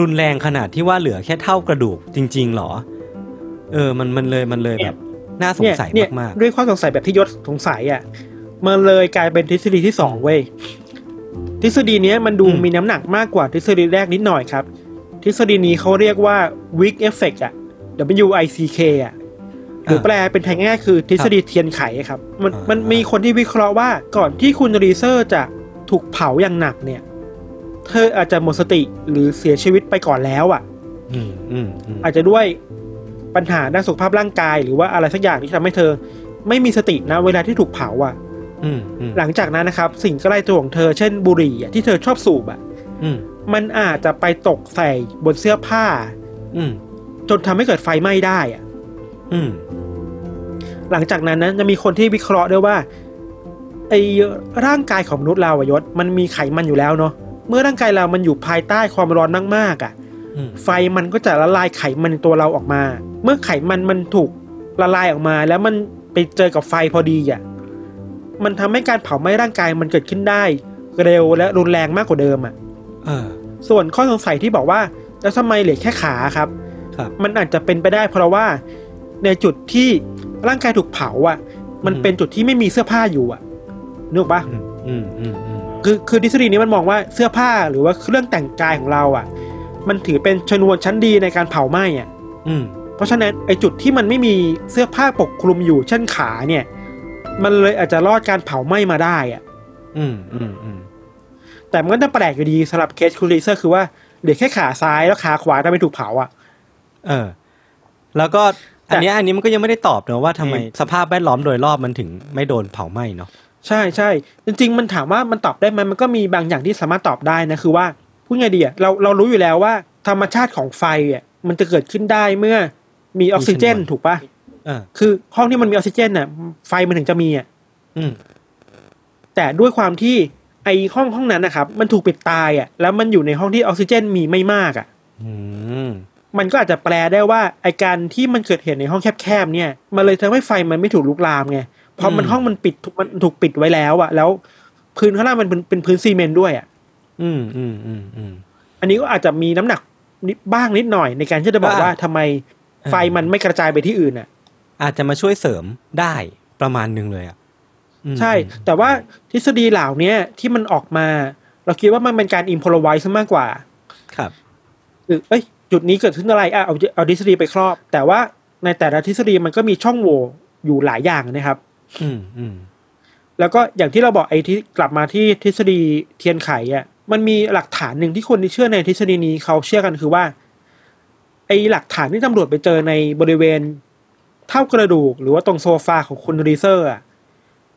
รุนแรงขนาดที่ว่าเหลือแค่เท่ากระดูกจริง ๆหรอ เออ มันมันเลยมันเลยแบบ น่าสงเนี่ยสัยเนี่ยมากด้วยข้อสงสัยแบบที่ยศสงสัยอะมันเลยกลายเป็นทฤษฎีที่สองเว้ยทฤษฎีเนี้ยมันดูมีน้ำหนักมากกว่าทฤษฎีแรกนิดหน่อยครับ ทฤษฎีนี้เขาเรียกว่า wick effect อะ W I C K อะหรือแปลเป็นไทยง่ายๆคือทฤษฎีเทียนไขครับ มันมันมีคนที่วิเคราะห์ว่าก่อนที่คุณรีเซอร์จะถูกเผาอย่างหนักเนี่ย เธออาจจะหมดสติหรือเสียชีวิตไปก่อนแล้วอะๆอืมอืมอืมอาจจะด้วยปัญหาด้านสุขภาพร่างกาย หรือว่าอะไรสักอย่างที่ทำให้เธอ ไม่มีสตินะเวลาที่ถูกเผาอะ อืมอืมหลังจากนั้นนะครับ สิ่งใกล้ตัวของเธอเช่นบุหรี่อะที่เธอชอบสูบอะ อืมมันอาจจะไปตกใส่บนเสื้อผ้า อืมจนทำให้เกิดไฟไหม้ได้อะ อืมหลังจากนั้นนะจะมีคนที่วิเคราะห์ด้วยว่าไอร่างกายของมนุษย์เราอะยศมันมีไขมันอยู่แล้วเนาะ เมื่อร่างกายเรามันอยู่ภายใต้ความร้อนมากๆอะอืมไฟมันก็จะละลายไขมันในตัวเราออกมา เมื่อไขมันมันถูกละลายออกมา แล้วมันไปเจอกับไฟพอดีอะมันทำให้การเผาไหม้ร่างกายมันเกิดขึ้นได้ เร็วและรุนแรงมากกว่าเดิมอะเออส่วนข้อสงสัยที่บอกว่า แล้วทำไมเหลือแค่ขาครับครับ มันอาจจะเป็นไปได้เพราะว่าในจุดที่ร่างกายถูกเผาอะ มันอืมเป็นจุดที่ไม่มีเสื้อผ้าอยู่อะนึกออกปะอืมอืมอืมอืม คือคือทฤษฎีนี้มันมองว่าเสื้อผ้าหรือว่าเครื่องแต่งกายของเราอะ มันถือเป็นชนวนชั้นดีในการเผาไหม้อะ อืม เพราะฉะนั้นไอจุดที่มันไม่มีเสื้อผ้าปกคลุมอยู่เช่นขาเนี่ย มันเลยอาจจะรอดการเผาไหม้มาได้อะ อืมอืมอืมแต่มันก็จะแปลกอยู่ดีสำหรับเคสคูลิเซอร์คือว่าเหลือแค่ขาซ้ายแล้วขาขวาทำไมถูกเผาอะ เออ แล้วก็แต่อันเนี้ยอันนี้มันก็ยังไม่ได้ตอบเนอะว่าทำไมสภาพแวดล้อมโดยรอบมันถึงไม่โดนเผาไหม้เนาะ ใช่ใช่จริง ๆ มันถามว่ามันตอบได้ไหมมันก็มีบางอย่างที่สามารถตอบได้นะคือว่าพูดไงดีอะเราเรารู้อยู่แล้วว่า ธรรมชาติของไฟอะมันจะเกิดขึ้นได้เมื่อมีออกซิเจน ถูกปะเออคือห้องที่มันมีออกซิเจนน่ะ ไฟมันถึงจะมีอะอืมแต่ด้วยความที่ไอห้องห้องนั้นนะครับ มันถูกปิดตายอะ แล้วมันอยู่ในห้องที่ออกซิเจนมีไม่มากอะอืมมันก็อาจจะแปลได้ว่าไอการที่มันเกิดเหตุในห้องแคบๆเนี่ย มันเลยทำให้ไฟมันไม่ถูกลุกลามไง เพราะมันห้องมันปิดมันถูกปิดไว้แล้วอะแล้ว พื้นข้างล่างมันเป็นเป็นพื้นซีเมนต์ด้วยอะอืมอืมอืมอืมอันนี้ก็อาจจะมีน้ำหนักนิดบ้างนิดหน่อยในการที่จะบอกว่าว่าทำไมไฟมันไม่กระจายไปที่อื่นอะอาจจะมาช่วยเสริมได้ประมาณหนึ่งเลยอะอืมใช่ แต่ว่าทฤษฎีเหล่าเนี้ยที่มันออกมา เราคิดว่ามันเป็นการอิมพอลไวซ์มากกว่า ครับคือเอ้ยจุดนี้เกิดขึ้นอะไรอะเอาเอาทฤษฎีไปครอบ แต่ว่าในแต่ละทฤษฎีมันก็มีช่องโหว่อยู่หลายอย่างนะครับ อืมอืมแล้วก็อย่างที่เราบอกไอ้ที่กลับมาที่ทฤษฎีเทียนไขอะ มันมีหลักฐานหนึ่งที่คนที่เชื่อในทฤษฎีนี้เขาเชื่อกันคือว่า ไอ้หลักฐานที่ตำรวจไปเจอในบริเวณเถ้ากระดูก หรือว่าตรงโซฟาของคุณรีเซอร์อะ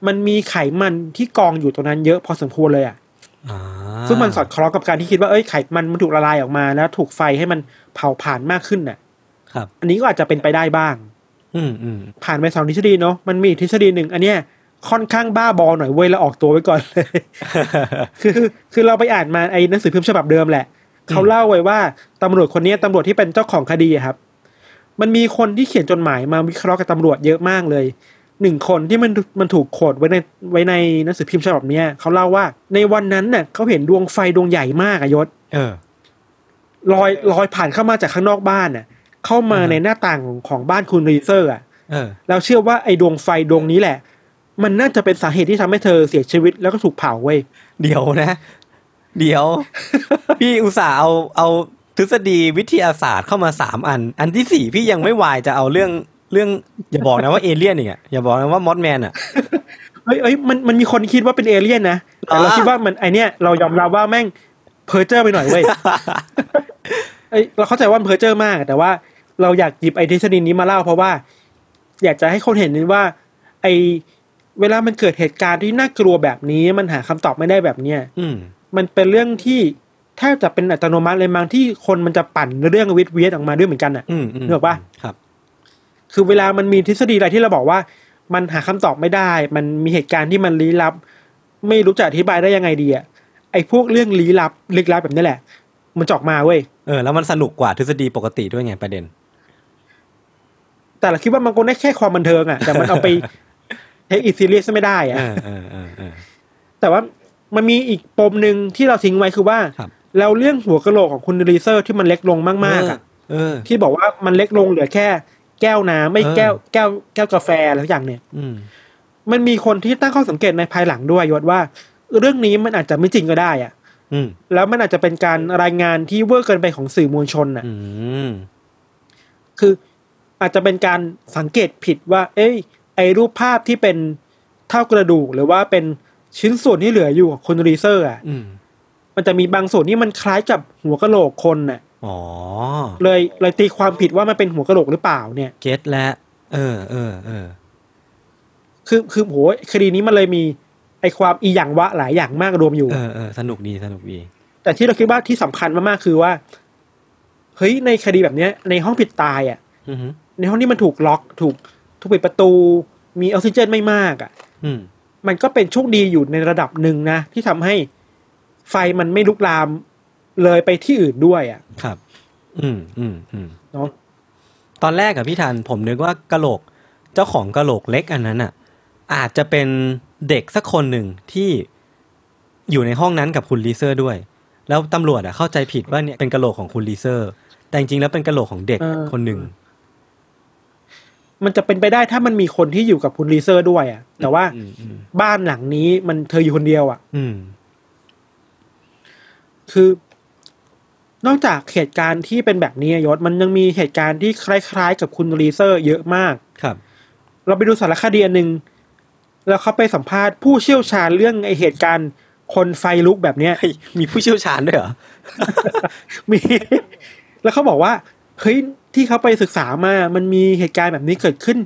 มันมีไขมันที่กองอยู่ตรงนั้นเยอะพอสมควรเลยอะอ่าซึ่งมันสอดคล้องกับการที่คิดว่าเอ้ยไขมันมันถูกละลายออกมา แล้วถูกไฟให้มันเผาผลาญมากขึ้นน่ะ ครับ อันนี้ก็อาจจะเป็นไปได้บ้าง อืมอืมผ่านไปสองทฤษฎีเนาะมันมีอีกทฤษฎีหนึ่งอันเนี้ยค่อนข้างบ้าบอหน่อยเว้ยแล้วออกตัวไว้ก่อนเลยคือคือเราไปอ่านมาไอ้หนังสือพิมพ์ฉบับเดิมแหละ เขาเล่าไว้ว่าตำรวจคนเนี้ยตำรวจที่เป็นเจ้าของคดีอะครับ มันมีคนที่เขียนจดหมายมาวิเคราะห์กับตำรวจเยอะมากเลยหนึ่งคนที่มันมันถูกโคดไว้ในไว้ในหนังสือพิมพ์ฉบับเนี้ยเขาเล่าว่า ในวันนั้นน่ะเขาเห็นดวงไฟดวงใหญ่มากอะยศเออลอยลอยผ่านเข้ามาจากข้างนอกบ้านน่ะ เข้ามาอ่าฮะในหน้าต่างของของบ้านคุณรีเซอร์อะเออแล้วเชื่อว่าไอ้ดวงไฟดวงนี้แหละ มันน่าจะเป็นสาเหตุที่ทำให้เธอเสียชีวิตแล้วก็ถูกเผาเว้ยเดี๋ยวนะ เดี๋ยว พี่อุตส่าห์เอาเอาทฤษฎีวิทยาศาสตร์เข้ามาสามอัน อันที่สี่พี่ยังไม่วายจะเอาเรื่องเรื่องอย่าบอกนะว่าเอเลี่ยนอีกอะอย่าบอกนะว่า Mothman อะเอ้ยเอ้ยมันมันมีคนคิดว่าเป็นเอเลี่ยนนะแต่เราอ่าคิดว่ามันไอเนี้ยเรายอมรับว่าแม่งเพอร์เจอร์ไปหน่อยเว้ย เอ้ยเราเข้าใจว่ามันเพอร์เจอร์มาก แต่ว่าเราอยากหยิบไอทฤษฎีนี้มาเล่าเพราะว่า อยากจะให้คนเห็นว่า ไอเวลามันเกิดเหตุการณ์ที่น่ากลัวแบบนี้ มันหาคำตอบไม่ได้แบบเนี้ยอืมมันเป็นเรื่องที่แทบจะเป็นอัตโนมัติเลยมั้งที่คนมันจะปั่นเรื่องวิทย์เวียดออกมาด้วยเหมือนกันอะอืมอืมนึกออกปะครับ คือเวลามันมีทฤษฎีอะไรที่เราบอกว่า มันหาคำตอบไม่ได้ มันมีเหตุการณ์ที่มันลี้ลับ ไม่รู้จะอธิบายได้ยังไงดีอะไอ้พวกเรื่องลี้ลับลึกลับแบบนี้แหละ มันจะออกมาเว้ยเออแล้วมันสนุกกว่าทฤษฎีปกติด้วยไงประเด็น แต่เราคิดว่ามันก็ได้แค่ความบันเทิงอะแต่มันเอาไป take it serious ไม่ได้อะเออเออเออเออแต่ว่ามันมีอีกปมหนึ่งที่เราทิ้งไว้คือว่าครับแล้วเรื่องหัวกะโหลกของคุณรีเซอร์ที่มันเล็กลงมากๆอะเออที่บอกว่ามันเล็กลงเหลือแค่ แก้วน้ำไม่เออแก้วแก้วแก้วกาแฟอะไรทุกอย่างเนี่ยอืมมันมีคนที่ตั้งข้อสังเกตในภายหลังด้วยซ้ำว่า เรื่องนี้มันอาจจะไม่จริงก็ได้อะอืม แล้วมันอาจจะเป็นการรายงานที่เวอร์เกินไปของสื่อมวลชนน่ะอืมคืออาจจะเป็นการสังเกตผิดว่า เอ้ย ไอ้รูปภาพที่เป็นเถ้ากระดูก หรือว่าเป็นชิ้นส่วนที่เหลืออยู่ของคุณรีเซอร์อะอืมมันจะมีบางส่วนที่มันคล้ายกับหัวกะโหลกคนน่ะอ๋อเลยเลยตีความผิดว่ามันเป็นหัวกะโหลกหรือเปล่าเนี่ย เก็ตแล้วเออเออเออคือคือโหคดีนี้มันเลยมีไอ ความอีหยังวะหลายอย่างมากรวมอยู่ เออเออสนุกดีสนุกดีแต่ที่เราคิดว่าที่สำคัญมากๆคือว่าเฮ้ยในคดีแบบเนี้ย ในห้องผิดตายอะอืมในห้องที่มันถูกล็อกถูกถูกปิดประตู มีออกซิเจนไม่มากอะ อืมมันก็เป็นโชคดีอยู่ในระดับหนึ่งนะ ที่ทำให้ไฟมันไม่ลุกลามเลยไปที่อื่นด้วยอะ ครับ อืมอืมอืมเนาะตอนแรกอะพี่ทันผมนึกว่ากะโหลก เจ้าของกะโหลกเล็กอันนั้นอะ อาจจะเป็นเด็กสักคนหนึ่งที่อยู่ในห้องนั้นกับคุณรีเซอร์ด้วย แล้วตำรวจอะเข้าใจผิดว่าเนี่ยเป็นกะโหลกของคุณรีเซอร์ แต่จริงๆแล้วเป็นกะโหลกของเด็กคนหนึ่งมันจะเป็นไปได้ถ้ามันมีคนที่อยู่กับคุณรีเซอร์ด้วยอะ แต่ว่าอืมอืมบ้านหลังนี้มันเธออยู่คนเดียวอะอืมคือนอกจากเหตุการณ์ที่เป็นแบบนี้อะยศมันยังมีเหตุการณ์ที่คล้าย ๆ กับคุณรีเซอร์ เยอะมากครับ เราไปดูสารคดีอันหนึ่ง แล้วเขาไปสัมภาษณ์ผู้เชี่ยวชาญเรื่องไอเหตุการณ์คนไฟลุกแบบเนี้ยเฮ้ยมีผู้เชี่ยวชาญด้วยเหรอ มี แล้วเขาบอกว่าเฮ้ยที่เขาไปศึกษามา มันมีเหตุการณ์แบบนี้เกิดขึ้น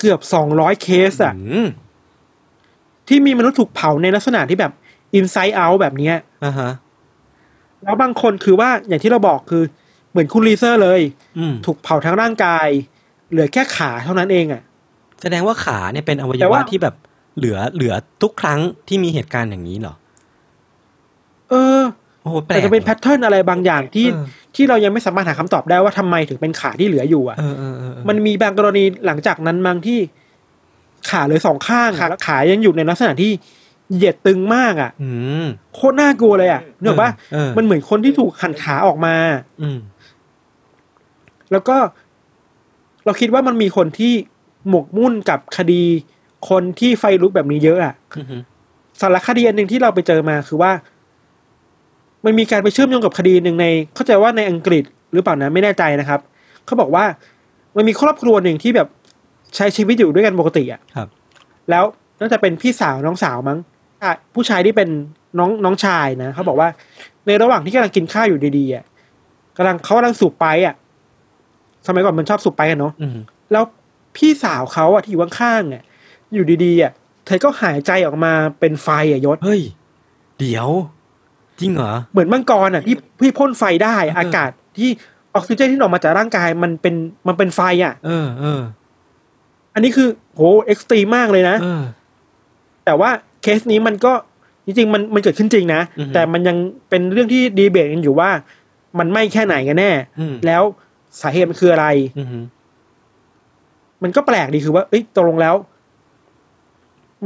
เกือบสองร้อยเคสอะอืมที่มีมนุษย์ถูกเผาในลักษณะที่แบบอินไซ e ์เอาแบบเนี้ยอ่าฮะแล้วบางคนคือว่าอย่างที่เราบอกคือเหมือนคุณรีเซอร์เลยอืมถูกเผาทั้งร่างกาย เหลือแค่ขาเท่านั้นเองอะแสดงว่าขาเนี่ยเป็นอวัยแต่วะว่าที่แบบ เหลือเหลือทุกครั้งที่มีเหตุการณ์อย่างนี้เหรอ เออโอ้โหแปลกแต่จะเป็น pattern อะไรบางอย่างที่เออที่เรายังไม่สามารถหาคำตอบได้ว่าทำไมถึงเป็นขาที่เหลืออยู่อะเออเออเออเออมันมีบางกรณีหลังจากนั้นมั้งที่ขาเหลยสองข้างขาขายังอยู่ในลักษณะที่เหยียดตึงมากอะอืมโคตรน่ากลัวเลยอะเนกอะปะเออมันเหมือนคนที่ถูกหันขาออกมา อืมแล้วก็เราคิดว่ามันมีคนที่หมกมุ่นกับคดี คนที่ไฟลุกแบบนี้เยอะอะอือหือสารคดีอันหนึ่งที่เราไปเจอมาคือว่า มันมีการไปเชื่อมโยงกับคดีหนึ่งใน เข้าใจว่าในอังกฤษหรือเปล่านะไม่แน่ใจนะครับเขาบอกว่ามันมีครอบครัวหนึ่งที่แบบใช้ชีวิตอยู่ด้วยกันปกติอะครับ แล้วน่าจะเป็นพี่สาวน้องสาวมั้งอะผู้ชายที่เป็นน้องน้องชายนะเขาบอกว่า ในระหว่างที่กำลังกินข้าวอยู่ดีๆอะกำลังเขากำลังสูบไปอะสมัยก่อนมันชอบสูบไปกันเนาะอืมแล้วพี่สาวเขาอะที่อยู่ข้างๆอะ อยู่ดีๆอะเธอก็หายใจออกมาเป็นไฟอะยศเฮ้ย เดี๋ยว จริงเหรอ เหมือนมังกรอะที่พี่พ่นไฟได้อากาศที่ออกซิเจนที่ออกมาจากร่างกายมันเป็นมันเป็นไฟอะ เออเออ อันนี้คือโหเอ็กซ์ตรีมมากเลยนะเออแต่ว่าเคสนี้มันก็จริงๆมันมันเกิดขึ้นจริงนะอือฮึแต่มันยังเป็นเรื่องที่ดีเบตกันอยู่ว่า มันไหม่แค่ไหนกันแน่อืมแล้วสาเหตุมันคืออะไรอือหือมันก็แปลกดีคือว่า เอ้ยตกลงแล้ว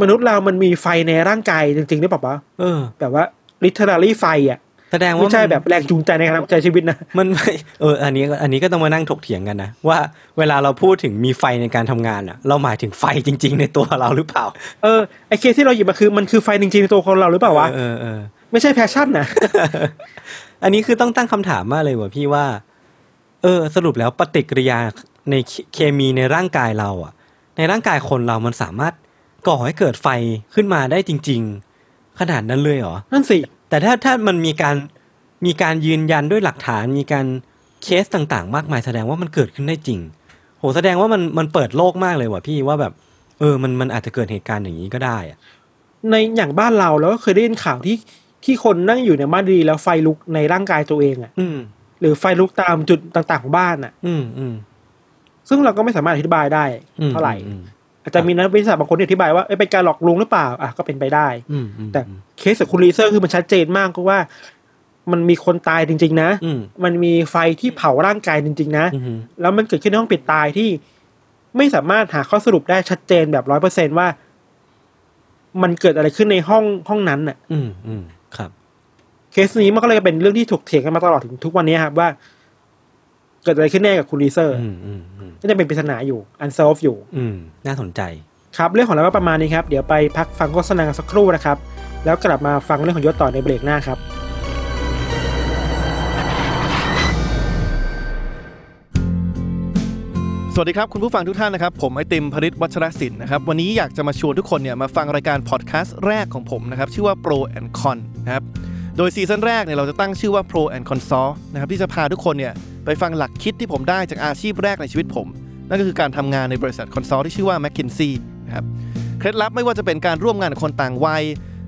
มนุษย์เรามันมีไฟในร่างกายจริงๆหรือเปล่าวะเออ แบบว่า literally ไฟอะแสดงว่าไม่ใช่แบบแรงจูงใจในการดำเนินชีวิตนะมันไม่เอออันนี้ก็อันนี้ก็ต้องมานั่งถกเถียงกันนะ ว่าเวลาเราพูดถึงมีไฟในการทำงานอะ เราหมายถึงไฟจริง ๆ ในตัวเราหรือเปล่า เออไอเคสที่เราหยิบมาคือมันคือไฟจริงๆในตัวคนเราหรือเปล่าวะเออเออไม่ใช่ passion นะอันนี้คือต้องตั้งคำถามมากเลยว่ะพี่ว่า เออ สรุปแล้วปฏิกิริยาในเคเคมีในร่างกายเราอะ ในร่างกายคนเรามันสามารถ ก่อให้เกิดไฟขึ้นมาได้จริง ๆ ขนาดนั้นเลยเหรอนั่นสิ แต่ถ้าถ้ามันมีการมีการยืนยันด้วยหลักฐานมีการเคสต่างๆ มากมายแสดงว่ามันเกิดขึ้นได้จริง โหแสดงว่ามันมันเปิดโลกมากเลยว่ะพี่ว่าแบบ เออมันมันอาจจะเกิดเหตุการณ์อย่างนี้ก็ได้อะในอย่างบ้านเราเราก็เคยได้ยินข่าวที่ที่คนนั่งอยู่ในบ้านดีแล้วไฟลุกในร่างกายตัวเองอะ อืม หรือไฟลุกตามจุดต่างๆของบ้านอะ อืมอืมซึ่งเราก็ไม่สามารถอธิบายได้อืมเท่าไหร่ อืมอาจจะมีนักวิทยาศาสตร์บางคนที่อธิบายว่าเอ้ยเป็นการหลอกลวงหรือเปล่าอะก็เป็นไปได้อืมอืมแต่เคสของคุณลีเซอร์คือมันชัดเจนมากก็ว่า มันมีคนตายจริง ๆ นะอืมมันมีไฟที่เผาร่างกายจริง ๆ นะอืมแล้วมันเกิดขึ้นในห้องปิดตายที่ไม่สามารถหาข้อสรุปได้ชัดเจนแบบร้อยเปอร์เซนว่า มันเกิดอะไรขึ้นในห้องห้องนั้นน่ะ อืมอืมครับ เคสนี้มันก็เลยเป็นเรื่องที่ถกเถียงกันมาตลอดถึงทุกวันนี้ครับว่า เกิดอะไรขึ้นแน่กับคุณลีเซอร์อืมอืมอืมก็จะเป็นปริศนาอยู่ unsolved อยู่ อืมน่าสนใจ ครับเรื่องของเราก็ประมาณนี้ครับ เดี๋ยวไปพักฟังโฆษณากันสักครู่นะครับ แล้วกลับมาฟังเรื่องของยศต่อในเบรกหน้าครับสวัสดีครับ คุณผู้ฟังทุกท่านนะครับ ผมไอติมพริตวัชรศิลป์นะครับ วันนี้อยากจะมาชวนทุกคนเนี่ยมาฟังรายการพอดแคสต์แรกของผมนะครับ ชื่อว่า Pro and Con นะครับ โดย season แรกเนี่ยเราจะตั้งชื่อว่า Pro and Consult นะครับ ที่จะพาทุกคนเนี่ย ไปฟังหลักคิดที่ผมได้จากอาชีพแรกในชีวิตผม นั่นก็คือการทำงานในบริษัท consult ที่ชื่อว่า McKinsey นะครับเคล็ดลับไม่ว่าจะเป็นการร่วมงานกับคนต่างวัย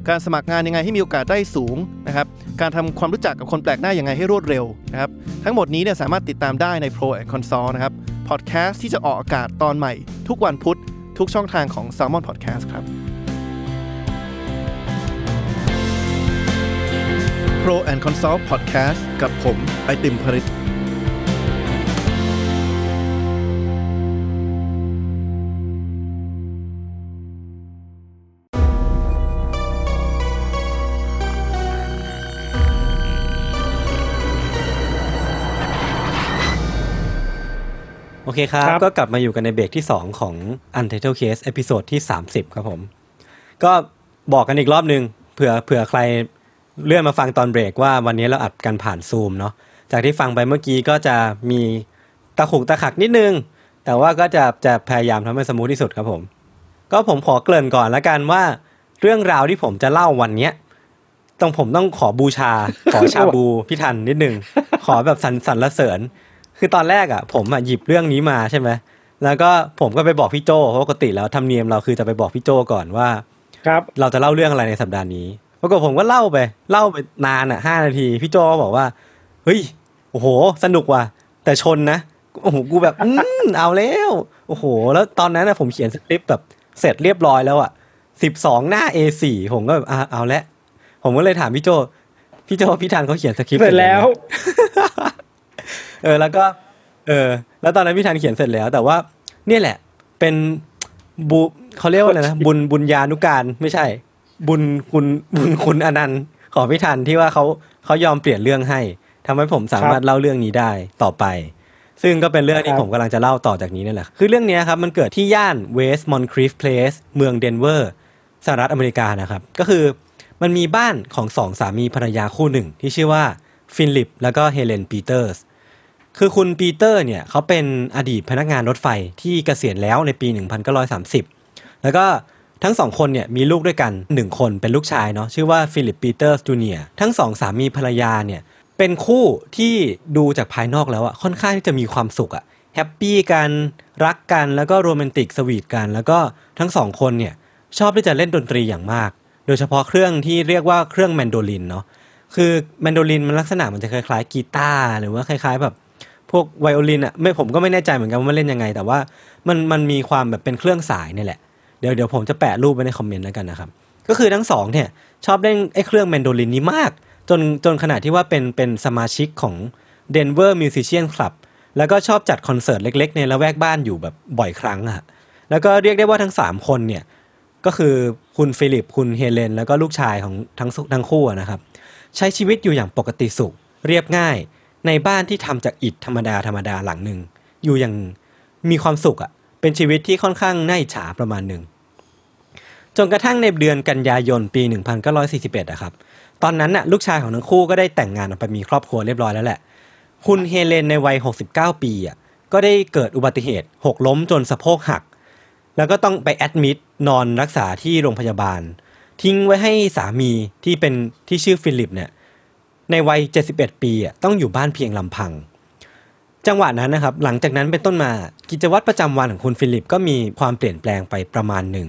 การสมัครงานยังไงให้มีโอกาสได้สูงนะครับการทำความรู้จักกับคนแปลกหน้ายังไงให้รวดเร็วนะครับทั้งหมดนี้เนี่ยสามารถติดตามได้ใน Pro and Consult นะครับพอดแคสต์ที่จะออกอากาศตอนใหม่ ทุกวันพุธทุกช่องทางของ Salmon Podcast ครับ Pro and Consult Podcast กับผมไอติมพริต เคครับครับ ก็กลับมาอยู่กันในเบรกที่ 2 ของ Untitled Case episode ที่ 30 ครับผม ก็บอกกันอีกรอบนึงเผื่อเผื่อใครเลื่อนมาฟังตอนเบรกว่าวันนี้เราอัดกันผ่านซูมเนาะจากที่ฟังไปเมื่อกี้ก็จะมีตะขุกตะขักนิดนึง แต่ว่าก็จะจะพยายามทำให้สมูทที่สุดครับผม ก็ผมขอเกริ่นก่อนละกันว่า เรื่องราวที่ผมจะเล่าวันเนี้ยต้องผมต้องขอบูชา ขอชาบูพี่ทันนิดนึง ขอแบบสรรสรรเสริญ คือตอนแรกอะ ผมอะหยิบเรื่องนี้มาใช่ไหมแล้วก็ผมก็ไปบอกพี่โจเพราะปกติแล้วธรรมเนียมเราคือจะไปบอกพี่โจก่อนว่า ครับ เราจะเล่าเรื่องอะไรในสัปดาห์นี้ปรากฏผมก็เล่าไป เล่าไปนานอะห้านาที พี่โจก็บอกว่า เฮ้ยโอ้โห สนุกว่ะ แต่ชนนะโอ้โหกูแบบอืมเอาแล้วโอ้โห แล้วตอนนั้นนะผมเขียนสคริปต์แบบเสร็จเรียบร้อยแล้วอะสิบสองหน้า A4 ผมก็แบบอะเอาละผมก็เลยถามพี่โจพี่โจพี่ทันเขาเขียนสคริปต์เสร็จแล้ว เออแล้วก็เออแล้วตอนนั้นพี่ทันเขียนเสร็จแล้ว แต่ว่าเนี่ยแหละ เป็นบุเขาเรียกว่าอะไรนะบุญบุญญานุการไม่ใช่ บุญคุณบุญคุณอนันต์ของพี่ทันที่ว่าเขาเขายอมเปลี่ยนเรื่องให้ทำให้ผมสามารถเล่าเรื่องนี้ได้ต่อไป ซึ่งก็เป็นเรื่องที่ผมกำลังจะเล่าต่อจากนี้นั่นแหละคือเรื่องเนี้ยครับมันเกิดที่ย่านเวสต์มอนครีฟเพลสเมืองเดนเวอร์สหรัฐอเมริกานะครับ ก็คือมันมีบ้านของสองสามีภรรยาคู่หนึ่ง ที่ชื่อว่าฟิลิปแล้วก็เฮเลนปีเตอร์ส คือคุณปีเตอร์เนี่ยเขาเป็นอดีตพนักงานรถไฟที่เกษียณแล้วในปี 1930 แล้วก็ทั้งสองคนเนี่ยมีลูกด้วยกัน 1 คนเป็นลูกชายเนาะชื่อว่าฟิลิปปีเตอร์สจูเนียทั้งสองสามีภรรยาเนี่ยเป็นคู่ที่ดูจากภายนอกแล้วอะค่อนข้างที่จะมีความสุขอะ happy กันรักกันแล้วก็โรแมนติก sweet กัน แล้วก็ทั้งสองคนเนี่ยชอบที่จะเล่นดนตรีอย่างมาก โดยเฉพาะเครื่องที่เรียกว่าเครื่องแมนโดลินเนาะคือแมนโดลินมันลักษณะมันจะคล้ายๆกีตาร์หรือว่าคล้ายๆแบบ พวกไวโอลินอะไม่ผมก็ไม่แน่ใจเหมือนกันว่ามันเล่นยังไง แต่ว่ามันมันมีความแบบเป็นเครื่องสายนี่แหละ เดี๋ยวเดี๋ยวผมจะแปะรูปไว้ใน comment แล้วกันนะครับก็คือทั้งสองเนี่ยชอบเล่นไอ้เครื่องแมนโดลินนี้มาก จนจนขนาดที่ว่าเป็นเป็นสมาชิกของ Denver Musician Club แล้วก็ชอบจัดคอนเสิร์ตเล็ก ๆ ในละแวกบ้านอยู่แบบบ่อยครั้งอะแล้วก็เรียกได้ว่าทั้งสามคนเนี่ยก็คือคุณฟิลิป คุณเฮเลน แล้วก็ลูกชายของทั้งทั้งคู่นะครับ ใช้ชีวิตอยู่อย่างปกติสุข เรียบง่าย ในบ้านที่ทำจากอิฐธรรมดาธรรมดาหลังหนึ่งอยู่อย่างมีความสุขอะ่ะ เป็นชีวิตที่ค่อนข้างน่าอิจฉาประมาณหนึ่งจนกระทั่งในเดือนกันยายนปี 1941อะครับ ตอนนั้นน่ะลูกชายของทั้งคู่ก็ได้แต่งงานออกไปมีครอบครัวเรียบร้อยแล้วแหละ คุณเฮเลนในวัย 69 ปีอะก็ได้เกิดอุบัติเหตุ หกล้มจนสะโพกหัก แล้วก็ต้องไป admit นอนรักษาที่โรงพยาบาล ทิ้งไว้ให้สามีที่เป็นที่ชื่อฟิลิปเนี่ย ในวัย 71 ปีอะต้องอยู่บ้านเพียงลำพัง จังหวะนั้นนะครับ หลังจากนั้นเป็นต้นมากิจวัตรประจำวันของคุณฟิลิปก็มีความเปลี่ยนแปลงไปประมาณหนึ่ง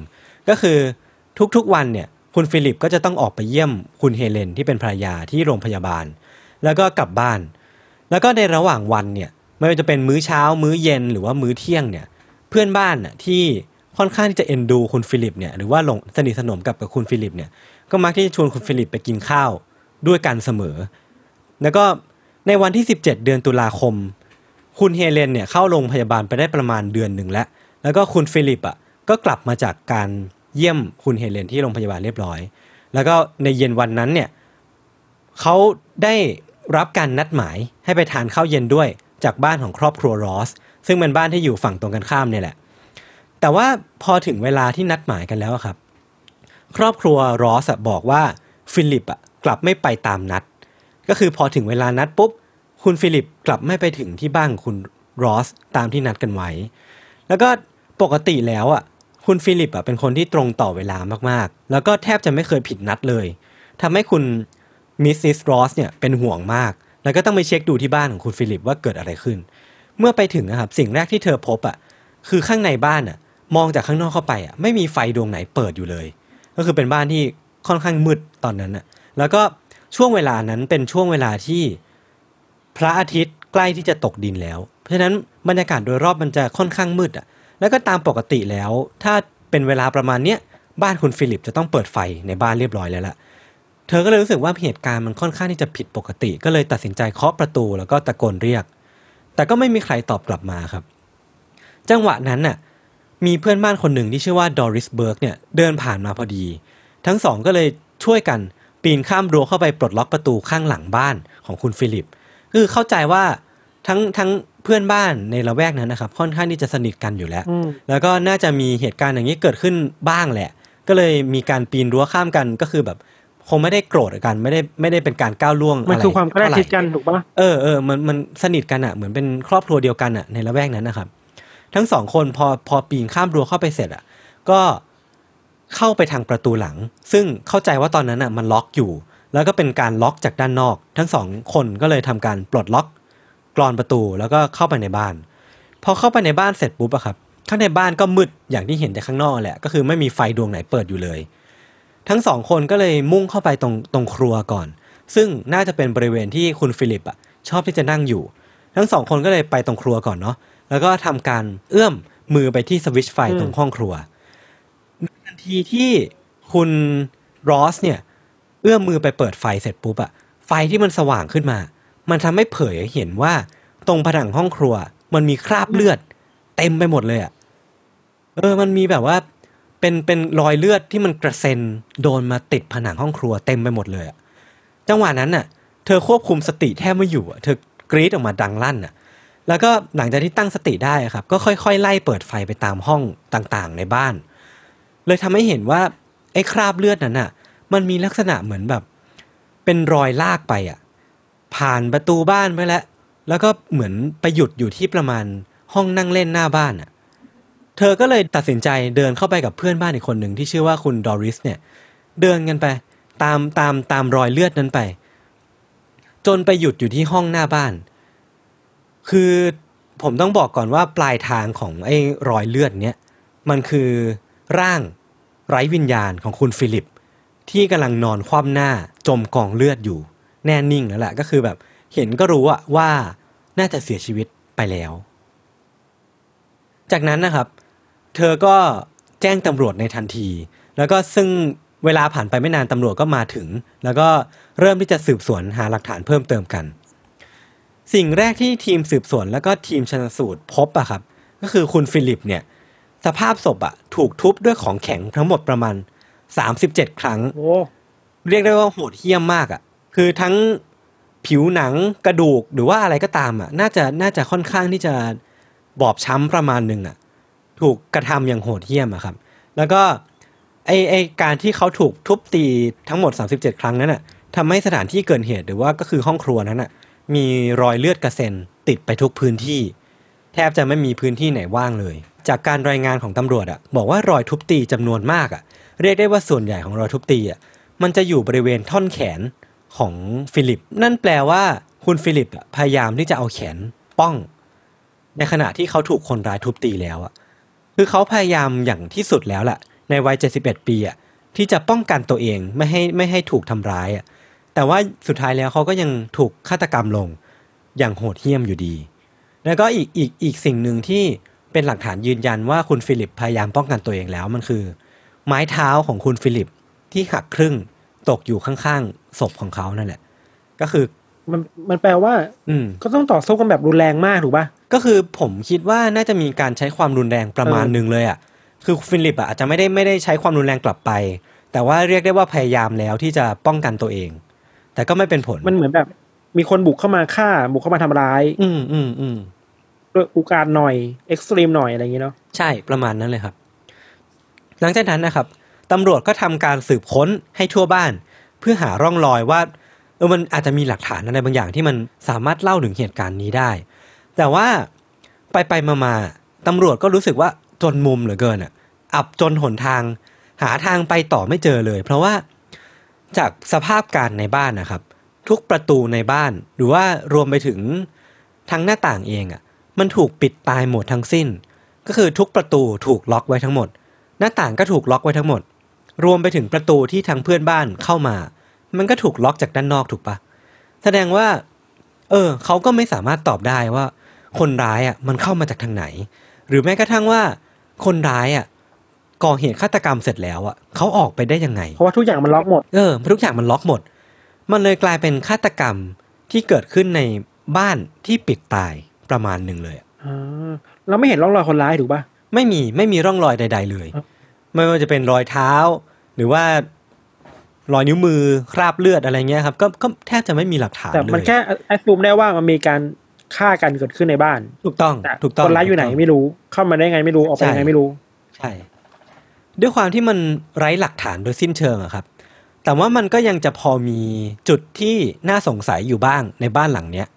ก็คือทุกๆวันเนี่ยคุณฟิลิปก็จะต้องออกไปเยี่ยมคุณเฮเลนที่เป็นภรรยาที่โรงพยาบาล แล้วก็กลับบ้าน แล้วก็ในระหว่างวันเนี่ยไม่ว่าจะเป็นมื้อเช้า มื้อเย็นหรือว่ามื้อเที่ยงเนี่ยเพื่อนบ้านที่ค่อนข้างที่จะเอ็นดูคุณฟิลิปเนี่ยหรือว่าหลงสนิทสนมกับกับคุณฟิลิปเนี่ยก็มักที่จะชวนคุณฟิลิปไปกินข้าว ด้วยกันเสมอ แล้วก็ในวันที่ 17 เดือนตุลาคม คุณเฮเลนเนี่ยเข้าโรงพยาบาลไปได้ประมาณเดือนหนึ่งแล้ว แล้วก็คุณฟิลิปอะก็กลับมาจากการเยี่ยมคุณเฮเลนที่โรงพยาบาลเรียบร้อย แล้วก็ในเย็นวันนั้นเนี่ยเขาได้รับการนัดหมายให้ไปทานข้าวเย็นด้วยจากบ้านของครอบครัวรอส ซึ่งเป็นบ้านที่อยู่ฝั่งตรงกันข้ามเนี่ยแหละ แต่ว่าพอถึงเวลาที่นัดหมายกันแล้วครับ ครอบครัวรอสบอกว่าฟิลิปอะ กลับไม่ไปตามนัด ก็คือพอถึงเวลานัดปุ๊บ คุณฟิลิปกลับไม่ไปถึงที่บ้านของคุณรอสตามที่นัดกันไว้ แล้วก็ปกติแล้วอะคุณฟิลิปอะเป็นคนที่ตรงต่อเวลามากๆ แล้วก็แทบจะไม่เคยผิดนัดเลยทำให้คุณมิสซิสรอสเนี่ยเป็นห่วงมาก แล้วก็ต้องไปเช็คดูที่บ้านของคุณฟิลิปว่าเกิดอะไรขึ้น เมื่อไปถึงนะครับสิ่งแรกที่เธอพบอะคือข้างในบ้านอะมองจากข้างนอกเข้าไปอะไม่มีไฟดวงไหนเปิดอยู่เลย ก็คือเป็นบ้านที่ค่อนข้างมืดตอนนั้นอะ แล้วก็ช่วงเวลานั้นเป็นช่วงเวลาที่พระอาทิตย์ใกล้ที่จะตกดินแล้ว เพราะฉะนั้นบรรยากาศโดยรอบมันจะค่อนข้างมืดอะ แล้วก็ตามปกติแล้ว ถ้าเป็นเวลาประมาณเนี้ยบ้านคุณฟิลิปจะต้องเปิดไฟในบ้านเรียบร้อยแล้วล่ะ เธอก็เลยรู้สึกว่าเหตุการณ์มันค่อนข้างที่จะผิดปกติ ก็เลยตัดสินใจเคาะประตูแล้วก็ตะโกนเรียก แต่ก็ไม่มีใครตอบกลับมาครับ จังหวะนั้นน่ะมีเพื่อนบ้านคนหนึ่งที่ชื่อว่าดอริสเบิร์กเนี่ยเดินผ่านมาพอดี ทั้งสองก็เลยช่วยกัน ปีนข้ามรั้วเข้าไปปลดล็อกประตูข้างหลังบ้านของคุณฟิลิป คือเข้าใจว่าทั้งทั้งเพื่อนบ้านในละแวกนั้นนะครับค่อนข้างที่จะสนิทกันอยู่แล้วอืมแล้วก็น่าจะมีเหตุการณ์อย่างนี้เกิดขึ้นบ้างแหละ ก็เลยมีการปีนรั้วข้ามกันก็คือแบบคงไม่ได้โกรธกันไม่ได้ไม่ได้เป็นการก้าวล่วงมันอะไรคือความใกล้เท่ไหร่ชิดกันถูกปะเออเออมันมันสนิทกันอะเหมือนเป็นครอบครัวเดียวกันอะในละแวกนั้นนะครับ ทั้งสองคนพอพอปีนข้ามรั้วเข้าไปเสร็จอะ ก็ เข้าไปทางประตูหลัง ซึ่งเข้าใจว่าตอนนั้นอะมันล็อกอยู่ แล้วก็เป็นการล็อกจากด้านนอก ทั้งสองคนก็เลยทำการปลดล็อกกรอนประตูแล้วก็เข้าไปในบ้าน พอเข้าไปในบ้านเสร็จปุ๊บอะครับข้างในบ้านก็มืดอย่างที่เห็นจากข้างนอกแหละ ก็คือไม่มีไฟดวงไหนเปิดอยู่เลย ทั้งสองคนก็เลยมุ่งเข้าไปตรงตรงครัวก่อน ซึ่งน่าจะเป็นบริเวณที่คุณฟิลิปอะชอบที่จะนั่งอยู่ ทั้งสองคนก็เลยไปตรงครัวก่อนเนาะแล้วก็ทำการเอื้อมมือไปที่สวิตช์ไฟตรงห้องครัว ทันทีที่คุณรอสเนี่ย เอื้อมมือไปเปิดไฟเสร็จปุ๊บอะไฟที่มันสว่างขึ้นมา มันทำให้เผยเห็นว่าตรงผนังห้องครัว มันมีคราบเลือด เต็มไปหมดเลยอะเออ มันมีแบบว่าเป็นเป็นรอยเลือดที่มันกระเซ็นโดนมาติดผนังห้องครัวเต็มไปหมดเลยอะจังหวะนั้นน่ะ เธอควบคุมสติแทบไม่อยู่อะเธอกรีดออกมาดังลั่นอะแล้วก็หลังจากที่ตั้งสติได้ครับ ก็ค่อยๆ ไล่เปิดไฟไปตามห้องต่างๆ ในบ้าน เลยทำให้เห็นว่าไอ้คราบเลือดนั้นน่ะ มันมีลักษณะเหมือนแบบ เป็นรอยลากไปอะ ผ่านประตูบ้านไปแล้ว แล้วก็เหมือนไปหยุดอยู่ที่ประมาณห้องนั่งเล่นหน้าบ้านอะ เธอก็เลยตัดสินใจเดินเข้าไปกับเพื่อนบ้านอีกคนหนึ่งที่ชื่อว่าคุณดอริสเนี่ย เดินกันไป ตามตามตามรอยเลือดนั้นไป จนไปหยุดอยู่ที่ห้องหน้าบ้าน คือผมต้องบอกก่อนว่าปลายทางของไอ้รอยเลือดเนี้ยมันคือร่าง ไร้วิญญาณของคุณฟิลิป ที่กำลังนอนคว่ำหน้าจมกองเลือดอยู่ แน่นิ่งแล้วแหละก็คือแบบเห็นก็รู้อะว่าน่าจะเสียชีวิตไปแล้ว จากนั้นนะครับ เธอก็แจ้งตำรวจในทันที แล้วก็ซึ่งเวลาผ่านไปไม่นานตำรวจก็มาถึง แล้วก็เริ่มที่จะสืบสวนหาหลักฐานเพิ่มเติมกัน สิ่งแรกที่ทีมสืบสวนแล้วก็ทีมชนสูตรพบอะครับ ก็คือคุณฟิลิปเนี่ย สภาพศพอะถูกทุบด้วยของแข็งทั้งหมดประมาณ37ครั้งโอ้เรียกได้ว่าโหดเหี้ยมมากอะ่ะคือทั้งผิวหนังกระดูกหรือว่าอะไรก็ตามอะ่ะน่าจะน่าจะค่อนข้างที่จะบอบช้ำประมาณหนึ่งอะ่ะถูกกระทำอย่างโหดเหี้ยมอะครับ แล้วก็ไอไอการที่เขาถูกทุบตีทั้งหมด 37 ครั้งนั้นอะทำให้สถานที่เกิดเหตุหรือว่าก็คือห้องครัวนั้นอะ มีรอยเลือดกระเซ็นติดไปทุกพื้นที่ แทบจะไม่มีพื้นที่ไหนว่างเลยจากการรายงานของตำรวจอะบอกว่ารอยทุบตีจำนวนมากอะเรียกได้ว่าส่วนใหญ่ของรอยทุบตีอะมันจะอยู่บริเวณท่อนแขนของฟิลิป นั่นแปลว่าคุณฟิลิปพยายามที่จะเอาแขนป้อง ในขณะที่เขาถูกคนร้ายทุบตีแล้วอะคือเขาพยายามอย่างที่สุดแล้วแหละในวัย71ปีอะที่จะป้องกันตัวเองไม่ให้ไม่ให้ถูกทำร้ายอะแต่ว่าสุดท้ายแล้วเขาก็ยังถูกฆาตกรรมลงอย่างโหดเหี้ยมอยู่ดี แล้วก็อีกอีกอีกสิ่งหนึ่งที่ เป็นหลักฐานยืนยันว่าคุณฟิลิปพยายามป้องกันตัวเองแล้วมันคือ ไม้เท้าของคุณฟิลิปที่หักครึ่งตกอยู่ข้างๆศพของเขานั่นแหละ ก็คือมันมันแปลว่า อืมก็ต้องต่อสู้กันแบบรุนแรงมากถูกป่ะก็คือผมคิดว่าน่าจะมีการใช้ความรุนแรงประมาณเออหนึ่งเลยอะคือฟิลิปอะอาจจะไม่ได้ไม่ได้ใช้ความรุนแรงกลับไป แต่ว่าเรียกได้ว่าพยายามแล้วที่จะป้องกันตัวเอง แต่ก็ไม่เป็นผลมันเหมือนแบบ มีคนบุกเข้ามาฆ่า บุกเข้ามาทำร้าย อืมอืมอืมด้วย อุกาจหน่อยเอ็กซ์ตรีมหน่อยอะไรอย่างเงี้ยเนาะใช่ประมาณนั้นเลยครับ หลังจากนั้นนะครับตำรวจก็ทำการสืบค้นให้ทั่วบ้าน เพื่อหาร่องรอยว่าเออมันอาจจะมีหลักฐานอะไรบางอย่างที่มันสามารถเล่าถึงเหตุการณ์นี้ได้ แต่ว่าไปไปมามาตำรวจก็รู้สึกว่าจนมุมเหลือเกินอะ อับจนหนทาง หาทางไปต่อไม่เจอเลย เพราะว่าจากสภาพการในบ้านนะครับ ทุกประตูในบ้านหรือว่ารวมไปถึงทั้งหน้าต่างเองอะ มันถูกปิดตายหมดทั้งสิ้น ก็คือทุกประตูถูกล็อกไว้ทั้งหมด หน้าต่างก็ถูกล็อกไว้ทั้งหมด รวมไปถึงประตูที่ทางเพื่อนบ้านเข้ามา มันก็ถูกล็อกจากด้านนอกถูกปะแสดงว่า เออเขาก็ไม่สามารถตอบได้ว่า คนร้ายอะมันเข้ามาจากทางไหน หรือแม้กระทั่งว่า คนร้ายอะก่อเหตุฆาตกรรมเสร็จแล้วอะเขาออกไปได้ยังไง เพราะว่าทุกอย่างมันล็อกหมด เออทุกอย่างมันล็อกหมด มันเลยกลายเป็นฆาตกรรมที่เกิดขึ้นในบ้านที่ปิดตาย ประมาณหนึ่งเลยอะอ่าเราไม่เห็นร่องรอยคนร้ายถูกป่ะไม่มีไม่มีร่องรอยใด ๆ เลยครับไม่ว่าจะเป็นรอยเท้า หรือว่ารอยนิ้วมือคราบเลือดอะไรเงี้ยครับก็ก็แทบจะไม่มีหลักฐานแต่เลยมันแค่แอดซูมได้ว่ามันมีการฆ่ากันเกิดขึ้นในบ้าน ถูกต้องแต่ถูกต้องคนร้ายอยู่ไหนถูกต้งไม่รู้ เข้ามาได้ไงไม่รู้ออกไปยังไงไม่รู้ ใช่ ด้วยความที่มันไร้หลักฐานโดยสิ้นเชิงอะครับ แต่ว่ามันก็ยังจะพอมีจุดที่น่าสงสัยอยู่บ้างในบ้านหลังเนี้ย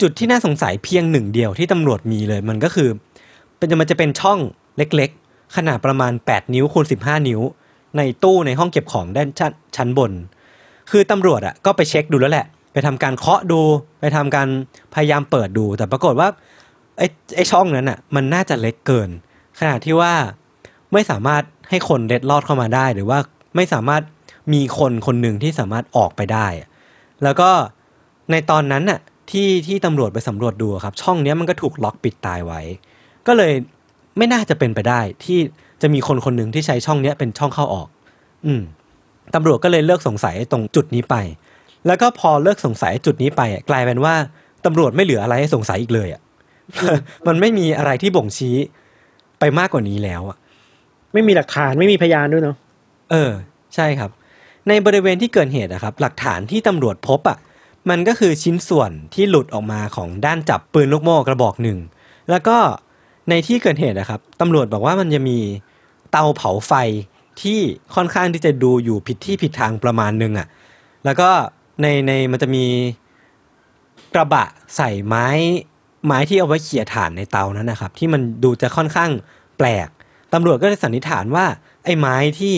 จุดที่น่าสงสัยเพียงหนึ่งเดียวที่ตำรวจมีเลยมันก็คือ เป็นมันจะเป็นช่องเล็กๆ ขนาดประมาณ 8 นิ้วคูณ15 นิ้ว ในตู้ในห้องเก็บของด้านชั้นชั้นบน คือตำรวจอะก็ไปเช็คดูแล้วแหละ ไปทำการเคาะดู ไปทำการพยายามเปิดดู แต่ปรากฏว่าไอ้ไอ้ช่องนั้นอะมันน่าจะเล็กเกิน ขนาดที่ว่าไม่สามารถให้คนเล็ดลอดเข้ามาได้ หรือว่าไม่สามารถมีคนคนหนึ่งที่สามารถออกไปได้ แล้วก็ในตอนนั้นน่ะ ที่ที่ตำรวจไปสำรวจดูอะครับ ช่องเนี้ยมันก็ถูกล็อกปิดตายไว้ ก็เลยไม่น่าจะเป็นไปได้ ที่จะมีคนคนหนึ่งที่ใช้ช่องเนี้ยเป็นช่องเข้าออก อืมตำรวจก็เลยเลิกสงสัยตรงจุดนี้ไป แล้วก็พอเลิกสงสัยจุดนี้ไปอะกลายเป็นว่าตำรวจไม่เหลืออะไรให้สงสัยอีกเลยอะมันไม่มีอะไรที่บ่งชี้ไปมากกว่านี้แล้วอะ ไม่มีหลักฐานไม่มีพยานด้วยเนาะเออ ใช่ครับ ในบริเวณที่เกิดเหตุนะครับ หลักฐานที่ตำรวจพบอะ มันก็คือชิ้นส่วนที่หลุดออกมาของด้านจับปืนลูกโม่กระบอกหนึ่ง แล้วก็ในที่เกิดเหตุนะครับตำรวจบอกว่ามันจะมีเตาเผาไฟที่ค่อนข้างที่จะดูอยู่ผิดที่ผิดทางประมาณหนึงอะ แล้วก็ในในมันจะมีกระบะใส่ไม้ไม้ที่เอาไว้เขี่ยถ่านในเตานั้นนะครับ ที่มันดูจะค่อนข้างแปลกตำรวจก็เลยสันนิษฐานว่า ไอ้ไม้ที่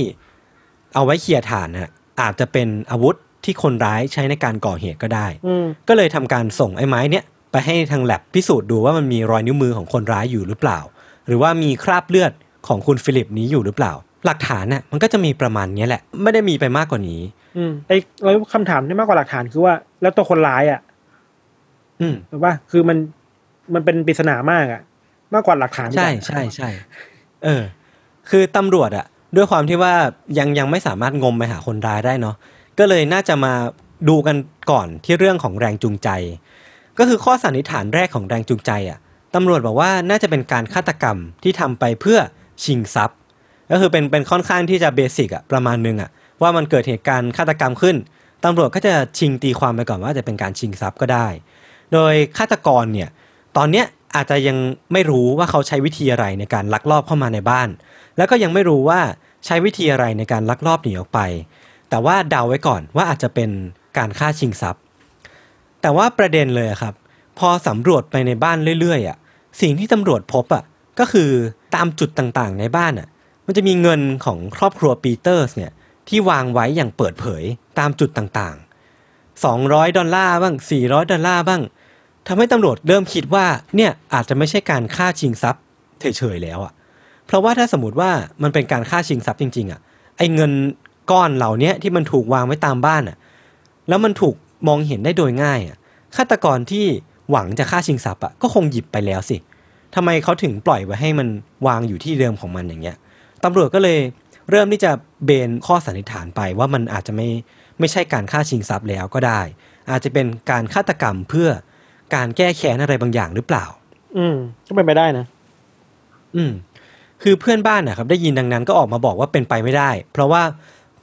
เอาไว้เขี่ยถ่านน่ะอาจจะเป็นอาวุธ ที่คนร้ายใช้ในการก่อเหตุก็ได้อืมก็เลยทำการส่งไอ้ไม้เนี้ยไปให้ทางแลบพิสูจน์ดูว่ามันมีรอยนิ้วมือของคนร้ายอยู่หรือเปล่า หรือว่ามีคราบเลือดของคุณฟิลิปนี้อยู่หรือเปล่า หลักฐานน่ะมันก็จะมีประมาณเนี้ยแหละ ไม่ได้มีไปมากกว่านี้อืมไอ้แล้วคำถามที่มากกว่าหลักฐานคือว่า แล้วตัวคนร้ายอะ อืมถูกป่ะคือมันมันเป็นปริศนามากอะ มากกว่าหลักฐาน ใช่อีกอะใช่ใช่เออ คือตำรวจอะด้วยความที่ว่ายังยังไม่สามารถงมไปหาคนร้ายได้เนาะ ก็เลยน่าจะมาดูกันก่อนที่เรื่องของแรงจูงใจ ก็คือข้อสันนิษฐานแรกของแรงจูงใจอะตำรวจบอกว่าน่าจะเป็นการฆาตกรรมที่ทำไปเพื่อชิงทรัพย์ ก็คือเป็นเป็นค่อนข้างที่จะเบสิกอะประมาณนึงอะว่ามันเกิดเหตุการณ์ฆาตกรรมขึ้นตำรวจก็จะชิงตีความไปก่อนว่าจะเป็นการชิงทรัพย์ก็ได้ โดยฆาตกรเนี่ยตอนเนี้ยอาจจะยังไม่รู้ว่าเขาใช้วิธีอะไรในการลักลอบเข้ามาในบ้าน แล้วก็ยังไม่รู้ว่าใช้วิธีอะไรในการลักลอบหนีออกไป แต่ว่าเดาไว้ก่อนว่าอาจจะเป็นการฆ่าชิงทรัพย์ แต่ว่าประเด็นเลยครับ พอสำรวจไปในบ้านเรื่อยๆอะสิ่งที่ตำรวจพบอะก็คือตามจุดต่างๆในบ้านอะมันจะมีเงินของครอบครัวปีเตอร์สเนี่ยที่วางไว้อย่างเปิดเผยตามจุดต่างๆ 200 ดอลลาร์บ้าง 400 ดอลลาร์บ้างทำให้ตำรวจเริ่มคิดว่าเนี่ยอาจจะไม่ใช่การฆ่าชิงทรัพย์เฉยๆแล้วอะเพราะว่าถ้าสมมติว่ามันเป็นการฆ่าชิงทรัพย์จริงๆอะไอ้เงิน ก้อนเหล่าเนี้ยที่มันถูกวางไว้ตามบ้านอะ แล้วมันถูกมองเห็นได้โดยง่ายอะฆาตกรที่หวังจะฆ่าชิงทรัพย์อะก็คงหยิบไปแล้วสิทำไมเขาถึงปล่อยไว้ให้มันวางอยู่ที่เดิมของมันอย่างเงี้ยตำรวจก็เลยเริ่มที่จะเบนข้อสันนิษฐานไปว่ามันอาจจะไม่ไม่ใช่การฆ่าชิงทรัพย์แล้วก็ได้ อาจจะเป็นการฆาตกรรมเพื่อการแก้แค้นอะไรบางอย่างหรือเปล่า อืม ก็เป็นไปได้นะ อืม คือเพื่อนบ้านนะครับ ได้ยินดังนั้นก็ออกมาบอกว่าเป็นไปไม่ได้ เพราะว่า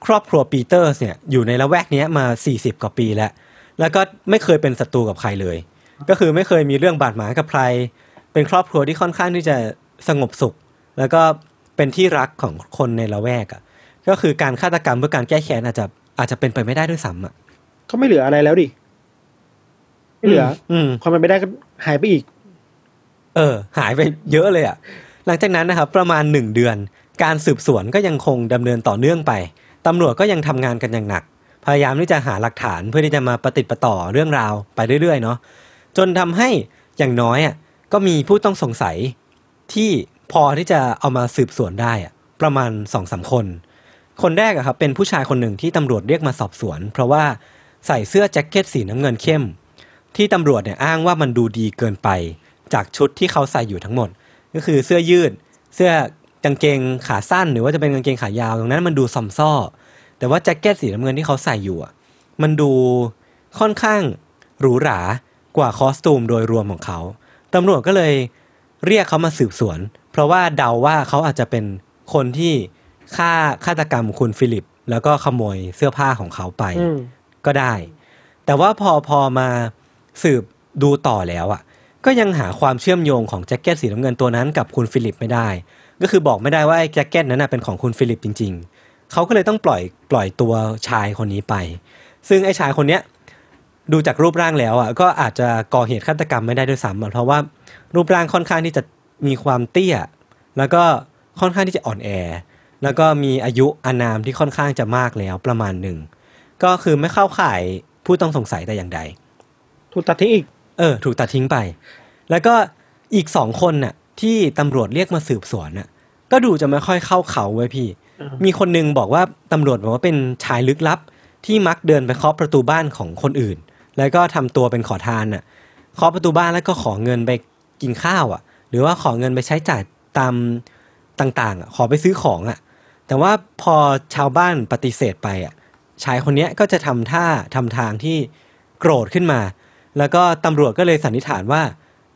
ครอบครัวปีเตอร์สเนี่ยอยู่ในละแวกเนี้ยมา 40 กว่าปีแล้ว แล้วก็ไม่เคยเป็นศัตรูกับใครเลย ก็คือไม่เคยมีเรื่องบาดหมางกับใคร เป็นครอบครัวที่ค่อนข้างที่จะสงบสุข แล้วก็เป็นที่รักของคนในละแวกอะ ก็คือการฆาตกรรมเพื่อการแก้แค้นอาจจะอาจจะเป็นไปไม่ได้ด้วยซ้ำอะก็ไม่เหลืออะไรแล้วดิไม่เหลือ อืมความเป็นไปได้ก็หายไปอีก เออ หายไปเยอะเลยอะ่ะ หลังจากนั้นนะครับ ประมาณหนึ่งเดือน การสืบสวนก็ยังคงดำเนินต่อเนื่องไป ตำรวจก็ยังทำงานกันอย่างหนัก พยายามที่จะหาหลักฐานเพื่อที่จะมาประติดประต่อเรื่องราวไปเรื่อยๆเนาะจนทำให้อย่างน้อยอะก็มีผู้ต้องสงสัยที่พอที่จะเอามาสืบสวนได้อะประมาณสองสามคน คนแรกอะครับเป็นผู้ชายคนหนึ่งที่ตำรวจเรียกมาสอบสวน เพราะว่าใส่เสื้อแจ็คเก็ตสีน้ำเงินเข้ม ที่ตำรวจเนี่ยอ้างว่ามันดูดีเกินไป จากชุดที่เขาใส่อยู่ทั้งหมด ก็คือเสื้อยืด เสื้อ กางเกงขาสั้นหรือว่าจะเป็นกางเกงขายาวตรงนั้นมันดูซอมซ่อแต่ว่าแจ็คเก็ตสีน้ำเงินที่เขาใส่อยู่อะมันดูค่อนข้างหรูหรากว่าคอสตูมโดยรวมของเขาตำรวจก็เลยเรียกเขามาสืบสวน เพราะว่าเดาว่าเขาอาจจะเป็นคนที่ฆ่าฆาตกรรมคุณฟิลิป แล้วก็ขโมยเสื้อผ้าของเขาไปอืมก็ได้ แต่ว่าพอพอมาสืบดูต่อแล้วอะ ก็ยังหาความเชื่อมโยงของแจ็คเก็ตสีน้ำเงินตัวนั้นกับคุณฟิลิปไม่ได้ ก็คือบอกไม่ได้ว่าไอ้แจ็คเก็ตนั้นนะเป็นของคุณฟิลิปจริง ๆ เขาก็เลยต้องปล่อยปล่อยตัวชายคนนี้ไป ซึ่งไอ้ชายคนเนี้ยดูจากรูปร่างแล้วอะก็อาจจะก่อเหตุฆาตกรรมไม่ได้ด้วยซ้ำอะเพราะว่ารูปร่างค่อนข้างที่จะมีความเตี้ย แล้วก็ค่อนข้างที่จะอ่อนแอ แล้วก็มีอายุอานามที่ค่อนข้างจะมากแล้วประมาณหนึ่งก็คือไม่เข้าข่ายผู้ต้องสงสัยแต่อย่างใด ถูกตัดทิ้งอีก เออ ถูกตัดทิ้งไป แล้วก็อีกสองคนน่ะ ที่ตำรวจเรียกมาสืบสวนน่ะ ก็ดูจะไม่ค่อยเข้าเขาไว้ยพี่อ่ามีคนนึงบอกว่าตำรวจบอกว่าเป็นชายลึกลับ ที่มักเดินไปเคาะประตูบ้านของคนอื่น แล้วก็ทำตัวเป็นขอทานน่ะเคาะประตูบ้านแล้วก็ขอเงินไปกินข้าวอะ หรือว่าขอเงินไปใช้จ่ายตามต่างๆอะขอไปซื้อของอะ แต่ว่าพอชาวบ้านปฏิเสธไปอะชายคนเนี้ยก็จะทำท่าทำทางที่โกรธขึ้นมา แล้วก็ตำรวจก็เลยสันนิษฐานว่า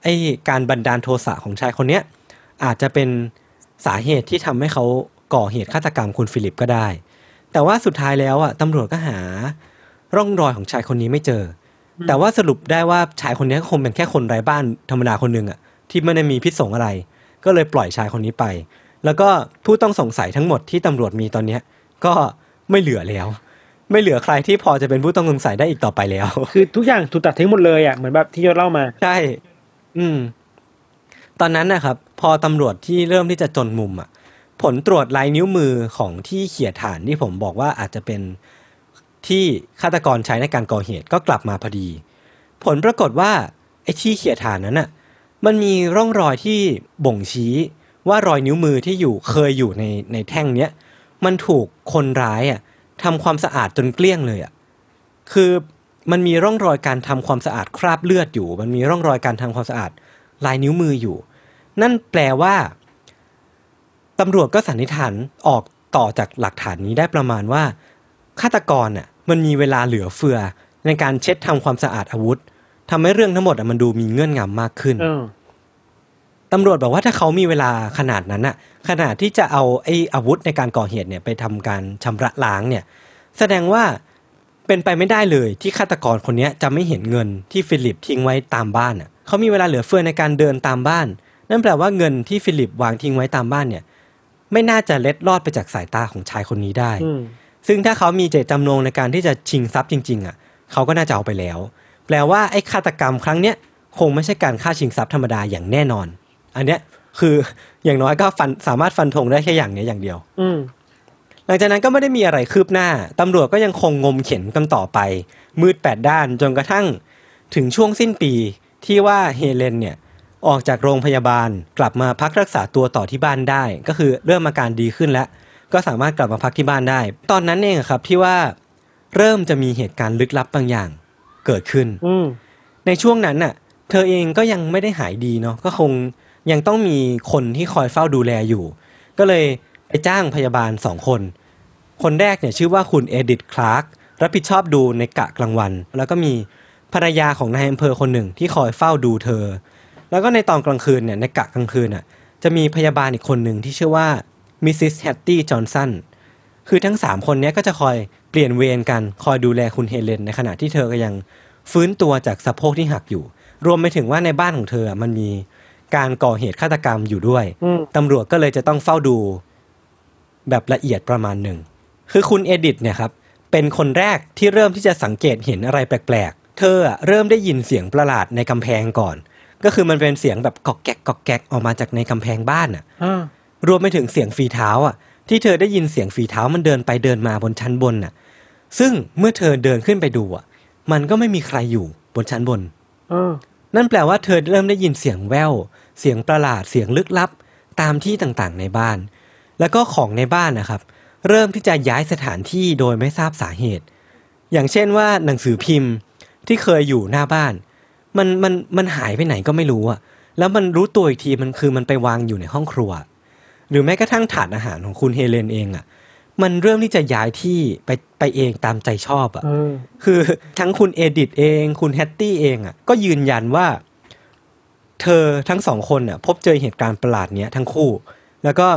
ไอ้การบันดาลโทสะของชายคนเนี้ยอาจจะเป็นสาเหตุที่ทำให้เขาก่อเหตุฆาตกรรมคุณฟิลิปก็ได้ แต่ว่าสุดท้ายแล้วอะตำรวจก็หาร่องรอยของชายคนนี้ไม่เจออแต่ว่าสรุปได้ว่าชายคนนี้ก็คงเป็นแค่คนไร้บ้านธรรมดาคนหนึ่งอะที่ไม่ได้มีพิษสงอะไร ก็เลยปล่อยชายคนนี้ไป แล้วก็ผู้ต้องสงสัยทั้งหมดที่ตำรวจมีตอนเนี้ยก็ไม่เหลือแล้ว ไม่เหลือใครที่พอจะเป็นผู้ต้องสงสัยได้อีกต่อไปแล้ว คือทุกอย่างถูกตัดทิ้งหมดเลยอะเหมือนแบบที่ยศเล่ามาใช่ อืม ตอนนั้นนะครับ พอตำรวจที่เริ่มที่จะจนมุมอะผลตรวจลายนิ้วมือของที่เขียฐานที่ผมบอกว่าอาจจะเป็นที่ฆาตกรใช้ในการก่อเหตุก็กลับมาพอดี ผลปรากฏว่าไอ้ที่เขียฐานนั้นอะมันมีร่องรอยที่บ่งชี้ว่ารอยนิ้วมือที่อยู่เคยอยู่ในในแท่งเนี้ยมันถูกคนร้ายอะทำความสะอาดจนเกลี้ยงเลยอะคือ มันมีร่องรอยการทำความสะอาดคราบเลือดอยู่ มันมีร่องรอยการทำความสะอาดลายนิ้วมืออยู่ นั่นแปลว่าตำรวจก็สันนิษฐานออกต่อจากหลักฐานนี้ได้ประมาณว่าฆาตกรน่ะมันมีเวลาเหลือเฟือ ในการเช็ดทำความสะอาดอาวุธทำให้เรื่องทั้งหมดอะมันดูมีเงื่อนงำมากขึ้นเออตำรวจบอกว่าถ้าเขามีเวลาขนาดนั้นน่ะ ขนาดที่จะเอาไอ้อาวุธในการก่อเหตุเนี่ยไปทำการชำระล้างเนี่ย แสดงว่า เป็นไปไม่ได้เลยที่ฆาตกรคนเนี้ยจะไม่เห็นเงินที่ฟิลิปทิ้งไว้ตามบ้านน่ะเขามีเวลาเหลือเฟือในการเดินตามบ้าน นั่นแปลว่าเงินที่ฟิลิปวางทิ้งไว้ตามบ้านเนี่ยไม่น่าจะเล็ดลอดไปจากสายตาของชายคนนี้ได้อืมซึ่งถ้าเขามีเจตจำนงในการที่จะชิงทรัพย์จริง ๆอะเขาก็น่าจะเอาไปแล้ว แปลว่าไอ้ฆาตกรรมครั้งเนี้ยคงไม่ใช่การฆ่าชิงทรัพย์ธรรมดาอย่างแน่นอน อันเนี้ยคืออย่างน้อยก็ฟันสามารถฟันธงได้แค่อย่างเนี้ยอย่างเดียว อืมห ลังจากนั้นก็ไม่ได้มีอะไรคืบหน้า ตำรวจก็ยังคงงมเข็นกันต่อไป มืดแปดด้านจนกระทั่ง ถึงช่วงสิ้นปีที่ว่าเฮเลนเนี่ยออกจากโรงพยาบาลกลับมาพักรักษาตัวต่อที่บ้านได้ ก็คือเริ่มอาการดีขึ้นแล้ว ก็สามารถกลับมาพักที่บ้านได้ ตอนนั้นเองอะครับที่ว่าเริ่มจะมีเหตุการณ์ลึกลับบางอย่างเกิดขึ้นอืมในช่วงนั้นน่ะ เธอเองก็ยังไม่ได้หายดีเนาะก็คงยังต้องมีคนที่คอยเฝ้าดูแลอยู่ ก็เลยไปจ้างพยาบาลสองคน คนแรกเนี่ยชื่อว่าคุณเอดิธคลาร์กรับผิดชอบดูในกะกลางวัน แล้วก็มีภรรยาของนายอำเภอคนหนึ่งที่คอยเฝ้าดูเธอ แล้วก็ในตอนกลางคืนเนี่ยในกะกลางคืนน่ะจะมีพยาบาลอีกคนหนึ่งที่ชื่อว่ามิสซิสแฮตตี้จอห์นสันคือทั้งสามคนเนี้ยก็จะคอยเปลี่ยนเวรกันคอยดูแลคุณเฮเลนในขณะที่เธอก็ยังฟื้นตัวจากสะโพกที่หักอยู่ รวมไปถึงว่าในบ้านของเธออะมันมีการก่อเหตุฆาตกรรมอยู่ด้วยอืมตำรวจก็เลยจะต้องเฝ้าดู แบบละเอียดประมาณหนึ่ง คือคุณเอดิทเนี่ยครับเป็นคนแรกที่เริ่มที่จะสังเกตเห็นอะไรแปลกๆ เธออะเริ่มได้ยินเสียงประหลาดในกำแพงก่อน ก็คือมันเป็นเสียงแบบกอกแกกกอกแกกออกมาจากในกำแพงบ้านอะอ่ารวมไปถึงเสียงฝีเท้าอะ ที่เธอได้ยินเสียงฝีเท้ามันเดินไปเดินมาบนชั้นบนน่ะ ซึ่งเมื่อเธอเดินขึ้นไปดูอะ มันก็ไม่มีใครอยู่บนชั้นบนอ่านั่นแปลว่าเธอเริ่มได้ยินเสียงแว่วเสียงประหลาดเสียงลึกลับ ตามที่ต่างๆในบ้าน แล้วก็ของในบ้านนะครับ เริ่มที่จะย้ายสถานที่โดยไม่ทราบสาเหตุ อย่างเช่นว่าหนังสือพิมพ์ที่เคยอยู่หน้าบ้าน มันมันมันหายไปไหนก็ไม่รู้อะแล้วมันรู้ตัวอีกทีมันคือมันไปวางอยู่ในห้องครัว หรือแม้กระทั่งถาดอาหารของคุณเฮเลนเองอะมันเริ่มที่จะย้ายที่ไปไปเองตามใจชอบอะเออคือทั้งคุณเอดิทเอง คุณแฮตตี้เองอะ ก็ยืนยันว่า เธอทั้งสองคนอะ พบเจอเหตุการณ์ประหลาดเนี้ยทั้งคู่ แล้วก็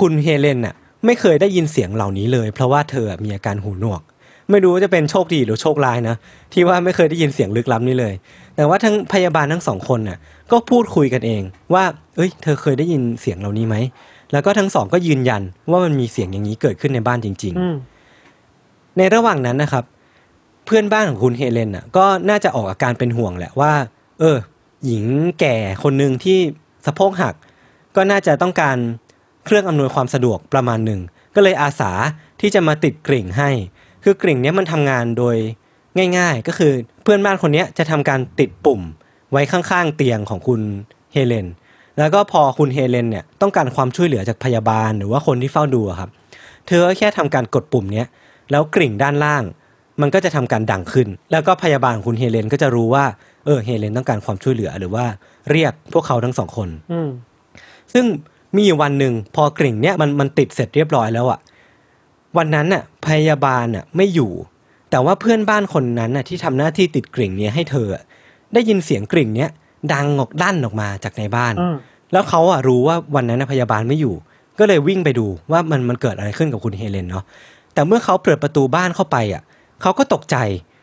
คุณเฮเลนอะ ไม่เคยได้ยินเสียงเหล่านี้เลย เพราะว่าเธอมีอาการหูหนวก ไม่รู้ว่าจะเป็นโชคดีหรือโชคร้ายนะ ที่ว่าไม่เคยได้ยินเสียงลึกล้ำนี้เลย แต่ว่าทั้งพยาบาลทั้งสองคนน่ะก็พูดคุยกันเอง ว่า เอ้ย เธอเคยได้ยินเสียงเหล่านี้ไหมแล้วก็ทั้งสองก็ยืนยันว่ามันมีเสียงอย่างนี้เกิดขึ้นในบ้านจริงๆอืมในระหว่างนั้นนะครับ เพื่อนบ้านของคุณเฮเลนน่ะก็น่าจะออกอาการเป็นห่วงแหละว่า เออ หญิงแก่คนหนึ่งที่สะโพกหัก ก็น่าจะต้องการ เครื่องอำนวยความสะดวกประมาณหนึ่ง ก็เลยอาสาที่จะมาติดกริ่งให้ คือกริ่งเนี้ยมันทำงานโดยง่าย ๆ ก็คือเพื่อนบ้านคนเนี้ยจะทำการติดปุ่มไว้ข้างๆเตียงของคุณเฮเลน แล้วก็พอคุณเฮเลนเนี่ยต้องการความช่วยเหลือจากพยาบาลหรือว่าคนที่เฝ้าดูอะครับ เธอก็แค่ทำการกดปุ่มเนี้ยแล้วกริ่งด้านล่าง มันก็จะทำการดังขึ้น แล้วก็พยาบาลของคุณเฮเลนก็จะรู้ว่าเออเฮเลนต้องการความช่วยเหลือหรือว่าเรียกพวกเขาทั้งสองคนอืมซึ่ง มีอยู่วันหนึ่งพอกริ่งเนี่ยมันมันติดเสร็จเรียบร้อยแล้วอะวันนั้นน่ะพยาบาลน่ะไม่อยู่ แต่ว่าเพื่อนบ้านคนนั้นน่ะที่ทำหน้าที่ติดกริ่งเนี้ยให้เธออะได้ยินเสียงกริ่งเนี้ยดังออกด้านออกมาจากในบ้านอืมแล้วเขาอะรู้ว่าวันนั้นนะพยาบาลไม่อยู่ ก็เลยวิ่งไปดูว่ามันมันเกิดอะไรขึ้นกับคุณเฮเลนเนาะแต่เมื่อเขาเปิดประตูบ้านเข้าไปอะเขาก็ตกใจ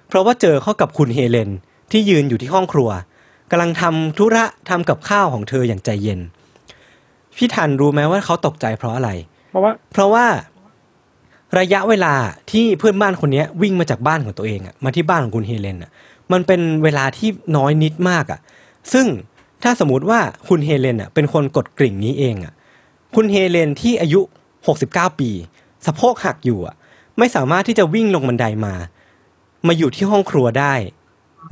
เพราะว่าเจอเข้ากับคุณเฮเลนที่ยืนอยู่ที่ห้องครัวกำลังทำธุระทำกับข้าวของเธออย่างใจเย็น พี่ทันรู้ไหมว่าเขาตกใจเพราะอะไร เพราะว่า เพราะว่าระยะเวลาที่เพื่อนบ้านคนเนี้ยวิ่งมาจากบ้านของตัวเองอะมาที่บ้านของคุณเฮเลนอะมันเป็นเวลาที่น้อยนิดมากอะซึ่งถ้าสมมติว่าคุณเฮเลนอะเป็นคนกดกริ่งนี้เองอะคุณเฮเลนที่อายุ 69 ปี สะโพกหักอยู่อะไม่สามารถที่จะวิ่งลงบันไดมา มาอยู่ที่ห้องครัวได้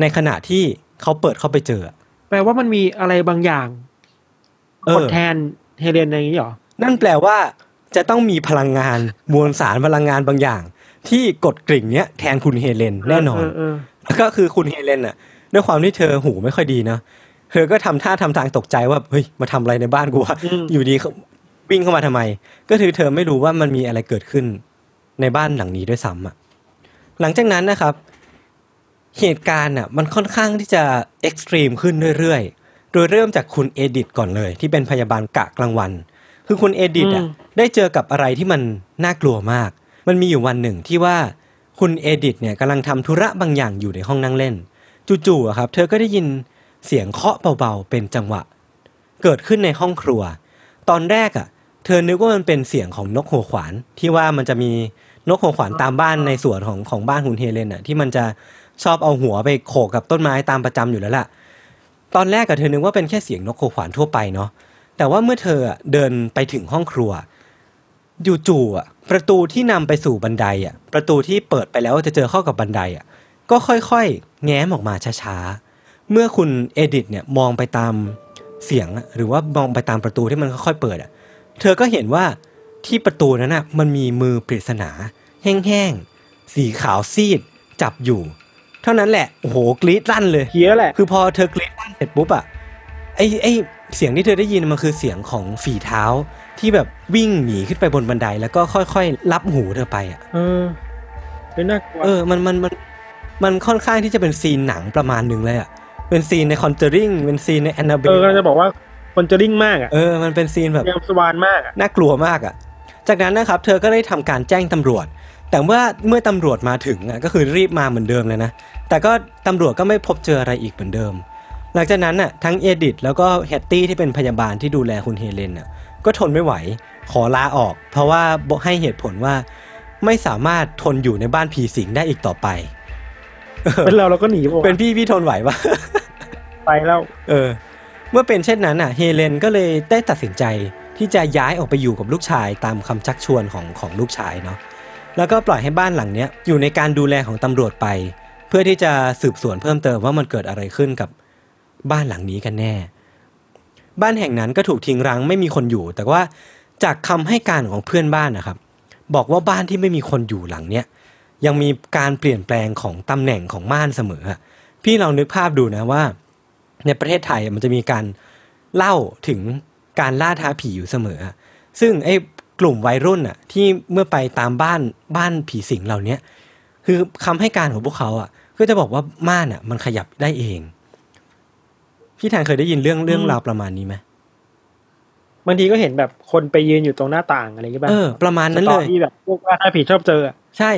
ในขณะที่เขาเปิดเข้าไปเจออะแปลว่ามันมีอะไรบางอย่างเออกดแทน เฮเลนอะไรอย่างนี้เหรอ นั่นแปลว่า จะต้องมีพลังงานมวลสารพลังงานบางอย่าง ที่กดกริ่งเนี้ยแทนคุณเฮเลนแน่นอนเออแล้วก็คือคุณเฮเลนอะ ด้วยความที่เธอหูไม่ค่อยดีเนาะเธอก็ทำท่าทำทางตกใจว่าเฮ้ยมาทำอะไรในบ้านกูวะอืมอยู่ดีๆ เขาวิ่งเข้ามาทำไม ก็คือเธอไม่รู้ว่ามันมีอะไรเกิดขึ้น ในบ้านหลังนี้ด้วยซ้ำอะหลังจากนั้นนะครับ เหตุการณ์อะ มันค่อนข้างที่จะ extreme ขึ้นเรื่อยๆ โดยเริ่มจากคุณเอดิตก่อนเลย ที่เป็นพยาบาลกะกลางวัน คือคุณเอดิตอะอืมได้เจอกับอะไรที่มันน่ากลัวมาก มันมีอยู่วันหนึ่งที่ว่าคุณเอดิตเนี่ยกำลังทำธุระบางอย่างอยู่ในห้องนั่งเล่น จู่ๆอะครับ เธอก็ได้ยินเสียงเคาะเบาๆเป็นจังหวะ เกิดขึ้นในห้องครัว ตอนแรกอะ เธอนึกว่ามันเป็นเสียงของนกหัวขวาน ที่ว่ามันจะมีนกหัวขวานตามบ้านในสวนของของบ้านคุณเฮเลนอะที่มันจะชอบเอาหัวไปโขกกับต้นไม้ตามประจำอยู่แล้วล่ะ ตอนแรกอะเธอนึกว่าเป็นแค่เสียงนกหัวขวานทั่วไปเนาะแต่ว่าเมื่อเธอเดินไปถึงห้องครัวจู่ๆอะประตูที่นำไปสู่บันไดอะประตูที่เปิดไปแล้วจะเจอเข้ากับบันไดอะก็ค่อยๆ แง้มออกมาช้าๆ เมื่อคุณเอดิทเนี่ยมองไปตามเสียงหรือว่ามองไปตามประตูที่มันค่อยๆเปิดอะเธอก็เห็นว่าที่ประตูนั้นอะมันมีมือปริศนา แห้งๆ สีขาวซีด จับอยู่ เท่านั้นแหละโอ้โหกรี๊ดลั่นเลยเพี้ยแหละคือพอเธอกรี๊ดลั่นเสร็จปุ๊บอะไอ้ไอ้เสียงที่เธอได้ยินมันคือเสียงของฝีเท้าที่แบบวิ่งหนีขึ้นไปบนบันไดแล้วก็ค่อยๆลับหูเธอไปอะเออเป็นน่ากลัวเออมันมันมันมันค่อนข้างที่จะเป็นซีนหนังประมาณหนึ่งเลยอะเป็นซีนใน Conjuring เป็นซีนใน Annabelle เออกำลังจะบอกว่า Conjuring มากอะเออมันเป็นซีนแบบ James Wan มากอะน่ากลัวมากอะ่ะจากนั้นนะครับ เธอก็ได้ทำการแจ้งตำรวจ แต่เมื่อเมื่อตำรวจมาถึงอะก็คือรีบมาเหมือนเดิมเลยนะ แต่ก็ตำรวจก็ไม่พบเจออะไรอีกเหมือนเดิม หลังจากนั้นน่ะทั้งเอดิทแล้วก็แฮตตี้ที่เป็นพยาบาลที่ดูแลคุณเฮเลนน่ะก็ทนไม่ไหวขอลาออก เพราะว่าให้เหตุผลว่าไม่สามารถทนอยู่ในบ้านผีสิงได้อีกต่อไป เป็นเราเราก็หนีปะเป็นพี่พี่ทนไหวปะไปแล้ว เออ เมื่อเป็นเช่นนั้นอะ เฮเลนก็เลยได้ตัดสินใจที่จะย้ายออกไปอยู่กับลูกชายตามคำชักชวนของของลูกชายเนาะ แล้วก็ปล่อยให้บ้านหลังเนี้ยอยู่ในการดูแลของตำรวจไป เพื่อที่จะสืบสวนเพิ่มเติมว่ามันเกิดอะไรขึ้นกับบ้านหลังนี้กันแน่ บ้านแห่งนั้นก็ถูกทิ้งร้างไม่มีคนอยู่ แต่ว่าจากคำให้การของเพื่อนบ้านนะครับ บอกว่าบ้านที่ไม่มีคนอยู่หลังเนี้ยยังมีการเปลี่ยนแปลงของตำแหน่งของม่านเสมอพี่ลองนึกภาพดูนะว่า ในประเทศไทยมันจะมีการเล่าถึงการล่าท้าผีอยู่เสมอ ซึ่งไอ้ กลุ่มวัยรุ่นอะที่เมื่อไปตามบ้านบ้านผีสิงเหล่าเนี้ยคือคำให้การของพวกเขาอะก็จะบอกว่าม่านอะ มันขยับได้เอง พี่แทนเคยได้ยินเรื่องเรื่องราวประมาณนี้ไหมบางทีก็เห็นแบบคนไปยืนอยู่ตรงหน้าต่างอะไรอย่างเงี้ยป่ะเออประมาณนั้นเลยที่แบบพวกว่าถ้าผีชอบเจออะใช่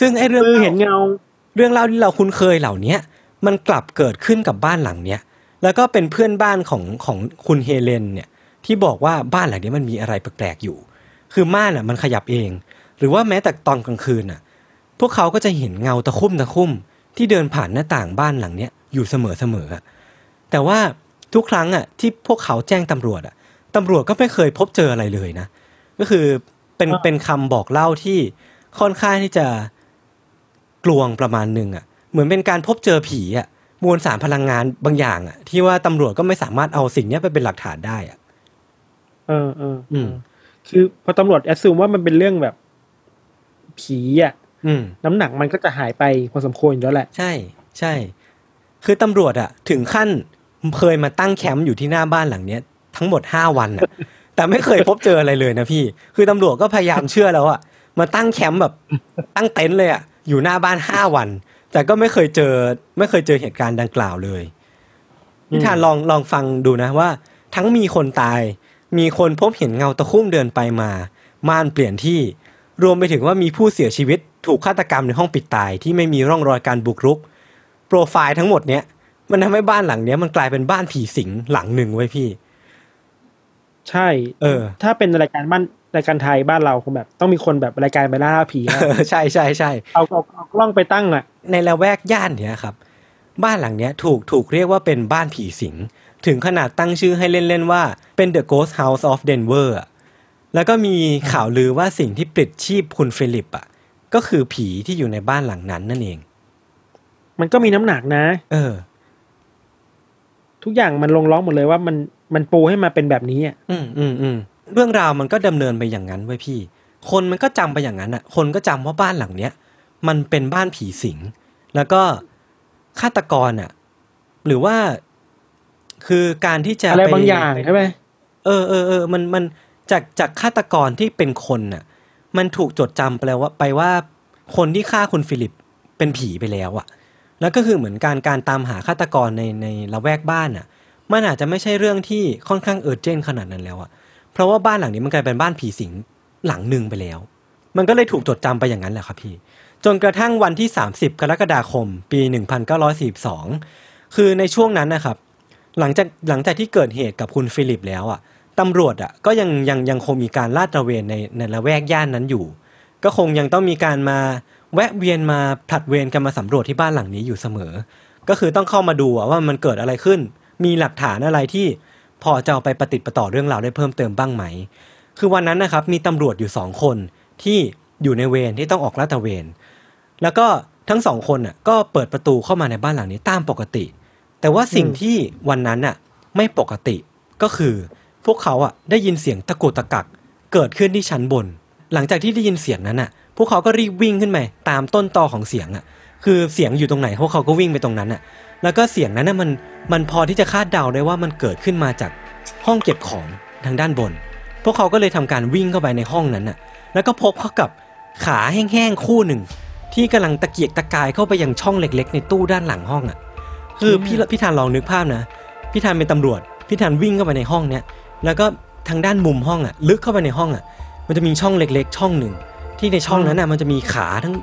ซึ่งไอ้เรื่องคือเห็นเงา เรื่องเล่าที่เราคุ้นเคยเหล่าเนี้ยมันกลับเกิดขึ้นกับบ้านหลังเนี้ยแล้วก็เป็นเพื่อนบ้านของของคุณเฮเลนเนี่ยที่บอกว่าบ้านหลังนี้มันมีอะไรแปลกๆอยู่ คือม่านอะมันขยับเอง หรือว่าแม้แต่ตอนกลางคืนอะ พวกเขาก็จะเห็นเงาตะคุ่มตะคุ่มที่เดินผ่านหน้าต่างบ้านหลังเนี้ยอยู่เสมอๆอะแต่ว่าทุกครั้งอะที่พวกเขาแจ้งตำรวจอะตำรวจก็ไม่เคยพบเจออะไรเลยนะ ก็คือเป็นอ่าเป็นคำบอกเล่าที่ค่อนข้างที่จะกลวงประมาณหนึ่งอะ เหมือนเป็นการพบเจอผีอะมวลสารพลังงานบางอย่างอะ ที่ว่าตำรวจก็ไม่สามารถเอาสิ่งเนี้ยไปเป็นหลักฐานได้อะ เออเอออืม คือพอตำรวจแอดซูมว่ามันเป็นเรื่องแบบผีอะอืมน้ำหนักมันก็จะหายไปพอสมควรอยู่แล้วแหละ ใช่ ใช่ คือตำรวจอะถึงขั้นเคยมาตั้งแคมป์อยู่ที่หน้าบ้านหลังเนี้ย ทั้งหมดห้าวันอะแต่ไม่เคยพบเจออะไรเลยนะพี่ คือตำรวจก็พยายามเชื่อแล้วอะมาตั้งแคมป์แบบตั้งเต็นท์เลยอะอยู่หน้าบ้านห้าวัน แต่ก็ไม่เคยเจอ ไม่เคยเจอเหตุการณ์ดังกล่าวเลยนิทานลองลองฟังดูนะว่า ทั้งมีคนตาย มีคนพบเห็นเงาตะคุ่มเดินไปมา ม่านเปลี่ยนที่ รวมไปถึงว่ามีผู้เสียชีวิตถูกฆาตกรรมในห้องปิดตายที่ไม่มีร่องรอยการบุกรุก โปรไฟล์ทั้งหมดเนี้ยมันทำให้บ้านหลังเนี้ยมันกลายเป็นบ้านผีสิงหลังหนึ่งไว้ยพี่ ใช่ เออ ถ้าเป็นรายการบ้านรายการไทยบ้านเราคงแบบ ต้องมีคนแบบรายการไปล่าผีอะเออใช่ใช่ใช่เอาเอาเอากล้องไปตั้งอะ ในละแวกย่านเนี้ยครับ บ้านหลังเนี้ยถูกถูกเรียกว่าเป็นบ้านผีสิง ถึงขนาดตั้งชื่อให้เล่น ๆ ว่าเป็น The Ghost House of Denver อะแล้วก็มีข่าวลือว่าสิ่งที่ปลิดชีพคุณฟิลิปอะก็คือผีที่อยู่ในบ้านหลังนั้นนั่นเอง มันก็มีน้ำหนักนะ เออ ทุกอย่างมันลงล็อกหมดเลยว่ามันมันปูให้มาเป็นแบบนี้อะอืมอืมอืมเรื่องราวมันก็ดำเนินไปอย่างนั้นไว้ยพี่ คนมันก็จำไปอย่างนั้นอะ คนก็จำว่าบ้านหลังเนี้ยมันเป็นบ้านผีสิง แล้วก็ฆาตกรอะ หรือว่า คือการที่จะอะไรปบางอย่างใช่ไหมเออเออเออมันมันจากจากฆาตกรที่เป็นคนน่ะ มันถูกจดจำไปแล้วว่าไปว่าคนที่ฆ่าคุณฟิลิปเป็นผีไปแล้วอะแล้วก็คือเหมือนการการตามหาฆาตกรในในละแวกบ้านน่ะ มันอาจจะไม่ใช่เรื่องที่ค่อนข้าง urgent ขนาดนั้นแล้วอะเพราะว่าบ้านหลังนี้มันกลายเป็นบ้านผีสิงหลังหนึ่งไปแล้ว มันก็เลยถูกจดจำไปอย่างนั้นแหละครับพี่ จนกระทั่งวันที่ 30 กรกฎาคม ปี 1942 คือในช่วงนั้นนะครับ หลังจากหลังจากที่เกิดเหตุกับคุณฟิลิปแล้วอะตำรวจอะก็ยังยังยังคงมีการลาดตระเวนในในละแวกย่านนั้นอยู่ ก็คงยังต้องมีการมาแวะเวียนมาผลัดเวรกันมาสำรวจที่บ้านหลังนี้อยู่เสมอ ก็คือต้องเข้ามาดูว่ามันเกิดอะไรขึ้น มีหลักฐานอะไรที่พอจะเอาไปประติดประต่อเรื่องราวได้เพิ่มเติมบ้างไหม คือวันนั้นนะครับมีตำรวจอยู่สองคนที่อยู่ในเวรที่ต้องออกลาดตระเวน แล้วก็ทั้งสองคนน่ะก็เปิดประตูเข้ามาในบ้านหลังนี้ตามปกติ แต่ว่าสิ่งที่วันนั้นน่ะไม่ปกติก็คือ พวกเขาอะได้ยินเสียงตะโกกตะกักเกิดขึ้นที่ชั้นบน หลังจากที่ได้ยินเสียงนั้นน่ะ พวกเขาก็รีบวิ่งขึ้นไปตามต้นตอของเสียงอะ คือเสียงอยู่ตรงไหนพวกเขาก็วิ่งไปตรงนั้นอะ แล้วก็เสียงนั้นน่ะมันมันพอที่จะคาดเดาได้ว่ามันเกิดขึ้นมาจากห้องเก็บของทางด้านบน พวกเขาก็เลยทำการวิ่งเข้าไปในห้องนั้นน่ะ แล้วก็พบเข้ากับขาแห้งๆคู่หนึ่งที่กำลังตะเกียกตะกายเข้าไปยังช่องเล็ก ๆ ในตู้ด้านหลังห้องอะ คือพี่พี่ธานลองนึกภาพนะพี่ธานเป็นตำรวจพี่ธานวิ่งเข้าไปในห้องเนี้ยแล้วก็ทางด้านมุมห้องอะ ลึกเข้าไปในห้องอะ มันจะมีช่องเล็กๆ ช่องหนึ่ง ที่ในช่องนั้นอะมันจะมีขาทั้ง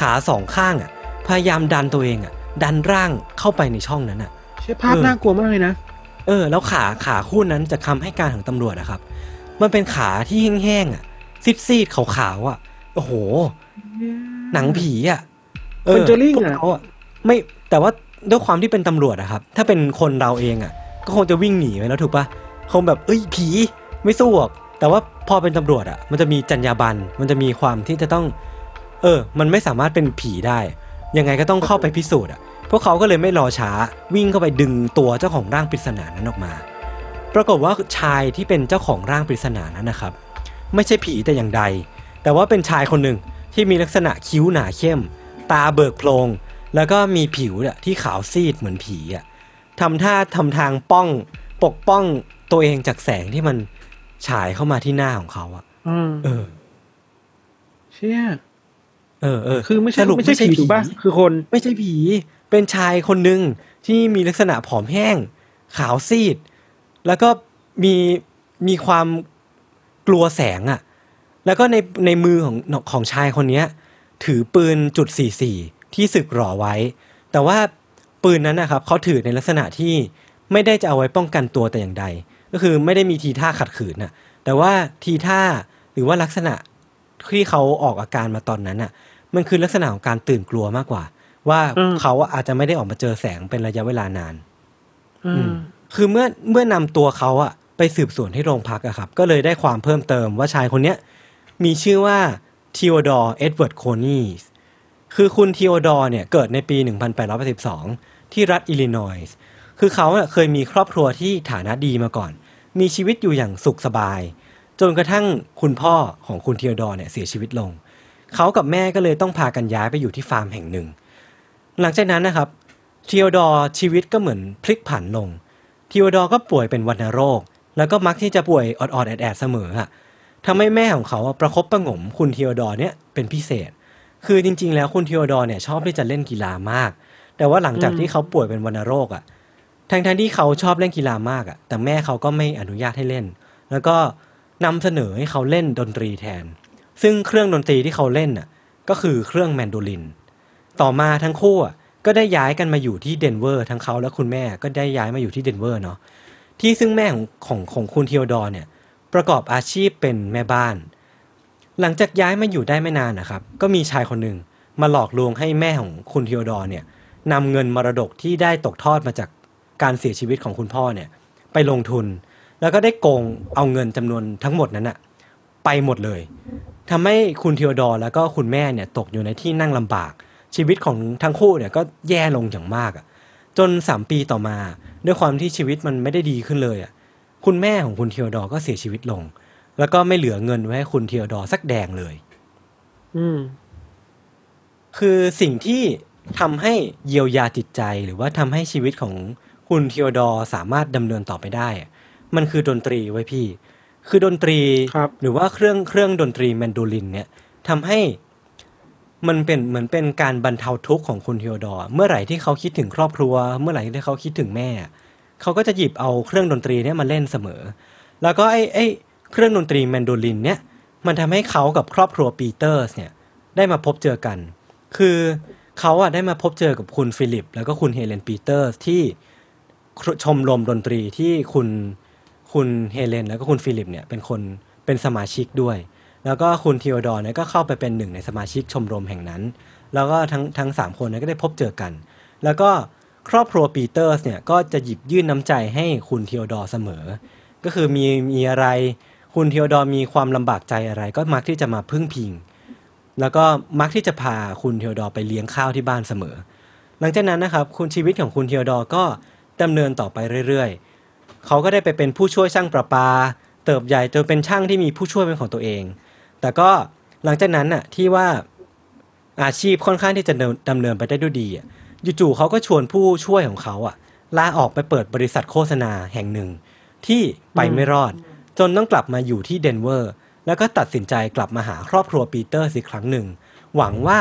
ขาสองข้างอะ พยายามดันตัวเองอะ ดันร่างเข้าไปในช่องนั้นอะใช่ภาพเออน่ากลัวมากเลยนะเออ แล้วขาขาคู่นั้นจากคำให้การของตำรวจอะครับ มันเป็นขาที่แห้งๆอะซีดๆขาวๆอะโอ้โห หนังผีอะ Conjuring พวกอะเขาอะไม่แต่ว่า ด้วยความที่เป็นตำรวจอะครับ ถ้าเป็นคนเราเองอะก็คงจะวิ่งหนีไปแล้วถูกปะคงแบบเอ้ยผีไม่สู้หรอกแต่ว่าพอเป็นตำรวจอะมันจะมีจรรยาบรรณมันจะมีความที่จะต้อง เออ มันไม่สามารถเป็นผีได้ ยังไงก็ต้องเข้าไปพิสูจน์อะพวกเขาก็เลยไม่รอช้าวิ่งเข้าไปดึงตัวเจ้าของร่างปริศนานั้นออกมา ปรากฏว่าชายที่เป็นเจ้าของร่างปริศนานั้นนะครับ ไม่ใช่ผีแต่อย่างใด แต่ว่าเป็นชายคนหนึ่งที่มีลักษณะคิ้วหนาเข้ม ตาเบิกโพลง แล้วก็มีผิวเนี่ยที่ขาวซีดเหมือนผีอะทำท่าทำทางป้องปกป้องตัวเองจากแสงที่มันฉายเข้ามาที่หน้าของเขาอะอืมเออ เชี่ยเออเออคือไม่ใช่สรุปไม่ใช่ผีถูกป่ะคือคนไม่ใช่ผี เป็นชายคนหนึ่งที่มีลักษณะผอมแห้ง ขาวซีด แล้วก็มีมีความกลัวแสงอะ่ะ แล้วก็ในในมือของของชายคนเนี้ย ถือปืนจุด44 ที่สึกหรอไว้ แต่ว่าปืนนั้นนะครับเขาถือในลักษณะที่ไม่ได้จะเอาไว้ป้องกันตัวแต่อย่างใด ก็คือไม่ได้มีทีท่าขัดขืนน่ะแต่ว่าทีท่าหรือว่าลักษณะที่เขาออกอาการมาตอนนั้นน่ะ มันคือลักษณะของการตื่นกลัวมากกว่า ว่าอืมเขาอาจจะไม่ได้ออกมาเจอแสงเป็นระยะเวลานาน อืมคือเมื่อเมื่อนำตัวเขาอะไปสืบสวนที่โรงพักอะครับ ก็เลยได้ความเพิ่มเติมว่าชายคนเนี้ยมีชื่อว่าทีโอดอร์เอ็ดเวิร์ดโคนีส คือคุณทีโอดอร์เนี่ยเกิดในปี 1882 ที่รัฐอิลลินอยส์คือเขาเคยมีครอบครัวที่ฐานะดีมาก่อน มีชีวิตอยู่อย่างสุขสบาย จนกระทั่งคุณพ่อของคุณทีโอดอร์เนี่ยเสียชีวิตลง เขากับแม่ก็เลยต้องพากันย้ายไปอยู่ที่ฟาร์มแห่งหนึ่ง หลังจากนั้นนะครับทีโอดอร์ชีวิตก็เหมือนพลิกผันลงทีโอดอร์ก็ป่วยเป็นวัณโรค แล้วก็มักที่จะป่วยออดๆแอดๆเสมออะทำให้แม่ของเขาประคบประงมคุณทีโอดอร์เนี่ยเป็นพิเศษ คือจริง ๆ แล้วคุณทีโอดอร์เนี่ยชอบที่จะเล่นกีฬามาก แต่ว่าหลังจากที่เขาป่วยเป็นวัณโรคอะทั้งๆที่เขาชอบเล่นกีฬามากอะแต่แม่เขาก็ไม่อนุญาตให้เล่น แล้วก็นำเสนอให้เขาเล่นดนตรีแทน ซึ่งเครื่องดนตรีที่เขาเล่นน่ะก็คือเครื่องแมนโดลิน ต่อมาทั้งคู่อะก็ได้ย้ายกันมาอยู่ที่เดนเวอร์ทั้งเขาและคุณแม่ก็ได้ย้ายมาอยู่ที่เดนเวอร์เนาะที่ซึ่งแม่ของของของคุณทีโอดอร์เนี่ยประกอบอาชีพเป็นแม่บ้าน หลังจากย้ายมาอยู่ได้ไม่นานนะครับ ก็มีชายคนหนึ่งมาหลอกลวงให้แม่ของคุณทีโอดอร์เนี่ยนำเงินมรดกที่ได้ตกทอดมาจากการเสียชีวิตของคุณพ่อเนี่ย ไปลงทุน แล้วก็ได้โกงเอาเงินจำนวนทั้งหมดนั้นอะไปหมดเลยทำให้คุณทีโอดอร์แล้วก็คุณแม่เนี่ยตกอยู่ในที่นั่งลำบาก ชีวิตของทั้งคู่เนี่ยก็แย่ลงอย่างมากอะจนสามปีต่อมา ด้วยความที่ชีวิตมันไม่ได้ดีขึ้นเลยอะคุณแม่ของคุณทีโอดอร์ก็เสียชีวิตลง แล้วก็ไม่เหลือเงินไว้ให้คุณทีโอดอร์สักแดงเลย อืม คือสิ่งที่ทำให้เยียวยาจิตใจหรือว่าทำให้ชีวิตของคุณทีโอดอร์สามารถดำเนินต่อไปได้อะมันคือดนตรีเว้ยพี่ คือดนตรีครับหรือว่าเครื่องเครื่องดนตรีแมนโดลิน เนี่ยทำให้มันเป็นเหมือนเป็นการบรรเทาทุกข์ของคุณทีโอดอร์เมื่อไหร่ที่เขาคิดถึงครอบครัว เมื่อไหร่ที่เขาคิดถึงแม่ เขาก็จะหยิบเอาเครื่องดนตรีเนี่ยมาเล่นเสมอ แล้วก็ไอ้ไอ้ เครื่องดนตรีแมนโดลินเนี่ยมันทำให้เขากับครอบครัวปีเตอร์สเนี่ยได้มาพบเจอกัน คือเขาอะได้มาพบเจอกับคุณฟิลิป แล้วก็คุณเฮเลนปีเตอร์สที่ชมรมดนตรีที่คุณคุณเฮเลนแล้วก็คุณฟิลิปเนี่ยเป็นคนเป็นสมาชิกด้วย แล้วก็คุณทีโอดอร์เนี่ยก็เข้าไปเป็นหนึ่งในสมาชิกชมรมแห่งนั้น แล้วก็ทั้งทั้งสามคนเนี่ยก็ได้พบเจอกัน แล้วก็ครอบครัวปีเตอร์สเนี่ยก็จะหยิบยื่นน้ำใจให้คุณทีโอดอร์เสมอ ก็คือมีมีอะไร คุณทีโอดอร์มีความลำบากใจอะไร ก็มักที่จะมาพึ่งพิง แล้วก็มักที่จะพาคุณทีโอดอร์ไปเลี้ยงข้าวที่บ้านเสมอ หลังจากนั้นนะครับคุณชีวิตของคุณทีโอดอร์ก็ดำเนินต่อไปเรื่อยๆ เขาก็ได้ไปเป็นผู้ช่วยช่างประปา เติบใหญ่จนเป็นช่างที่มีผู้ช่วยเป็นของตัวเอง แต่ก็หลังจากนั้นน่ะที่ว่าอาชีพค่อนข้างที่จะดำเนินไปได้ด้วยดีจู่ๆเขาก็ชวนผู้ช่วยของเขาอะลาออกไปเปิดบริษัทโฆษณาแห่งหนึ่งที่ไปไม่รอด จนต้องกลับมาอยู่ที่เดนเวอร์ แล้วก็ตัดสินใจกลับมาหาครอบครัวปีเตอร์อีกครั้งหนึ่ง หวังว่า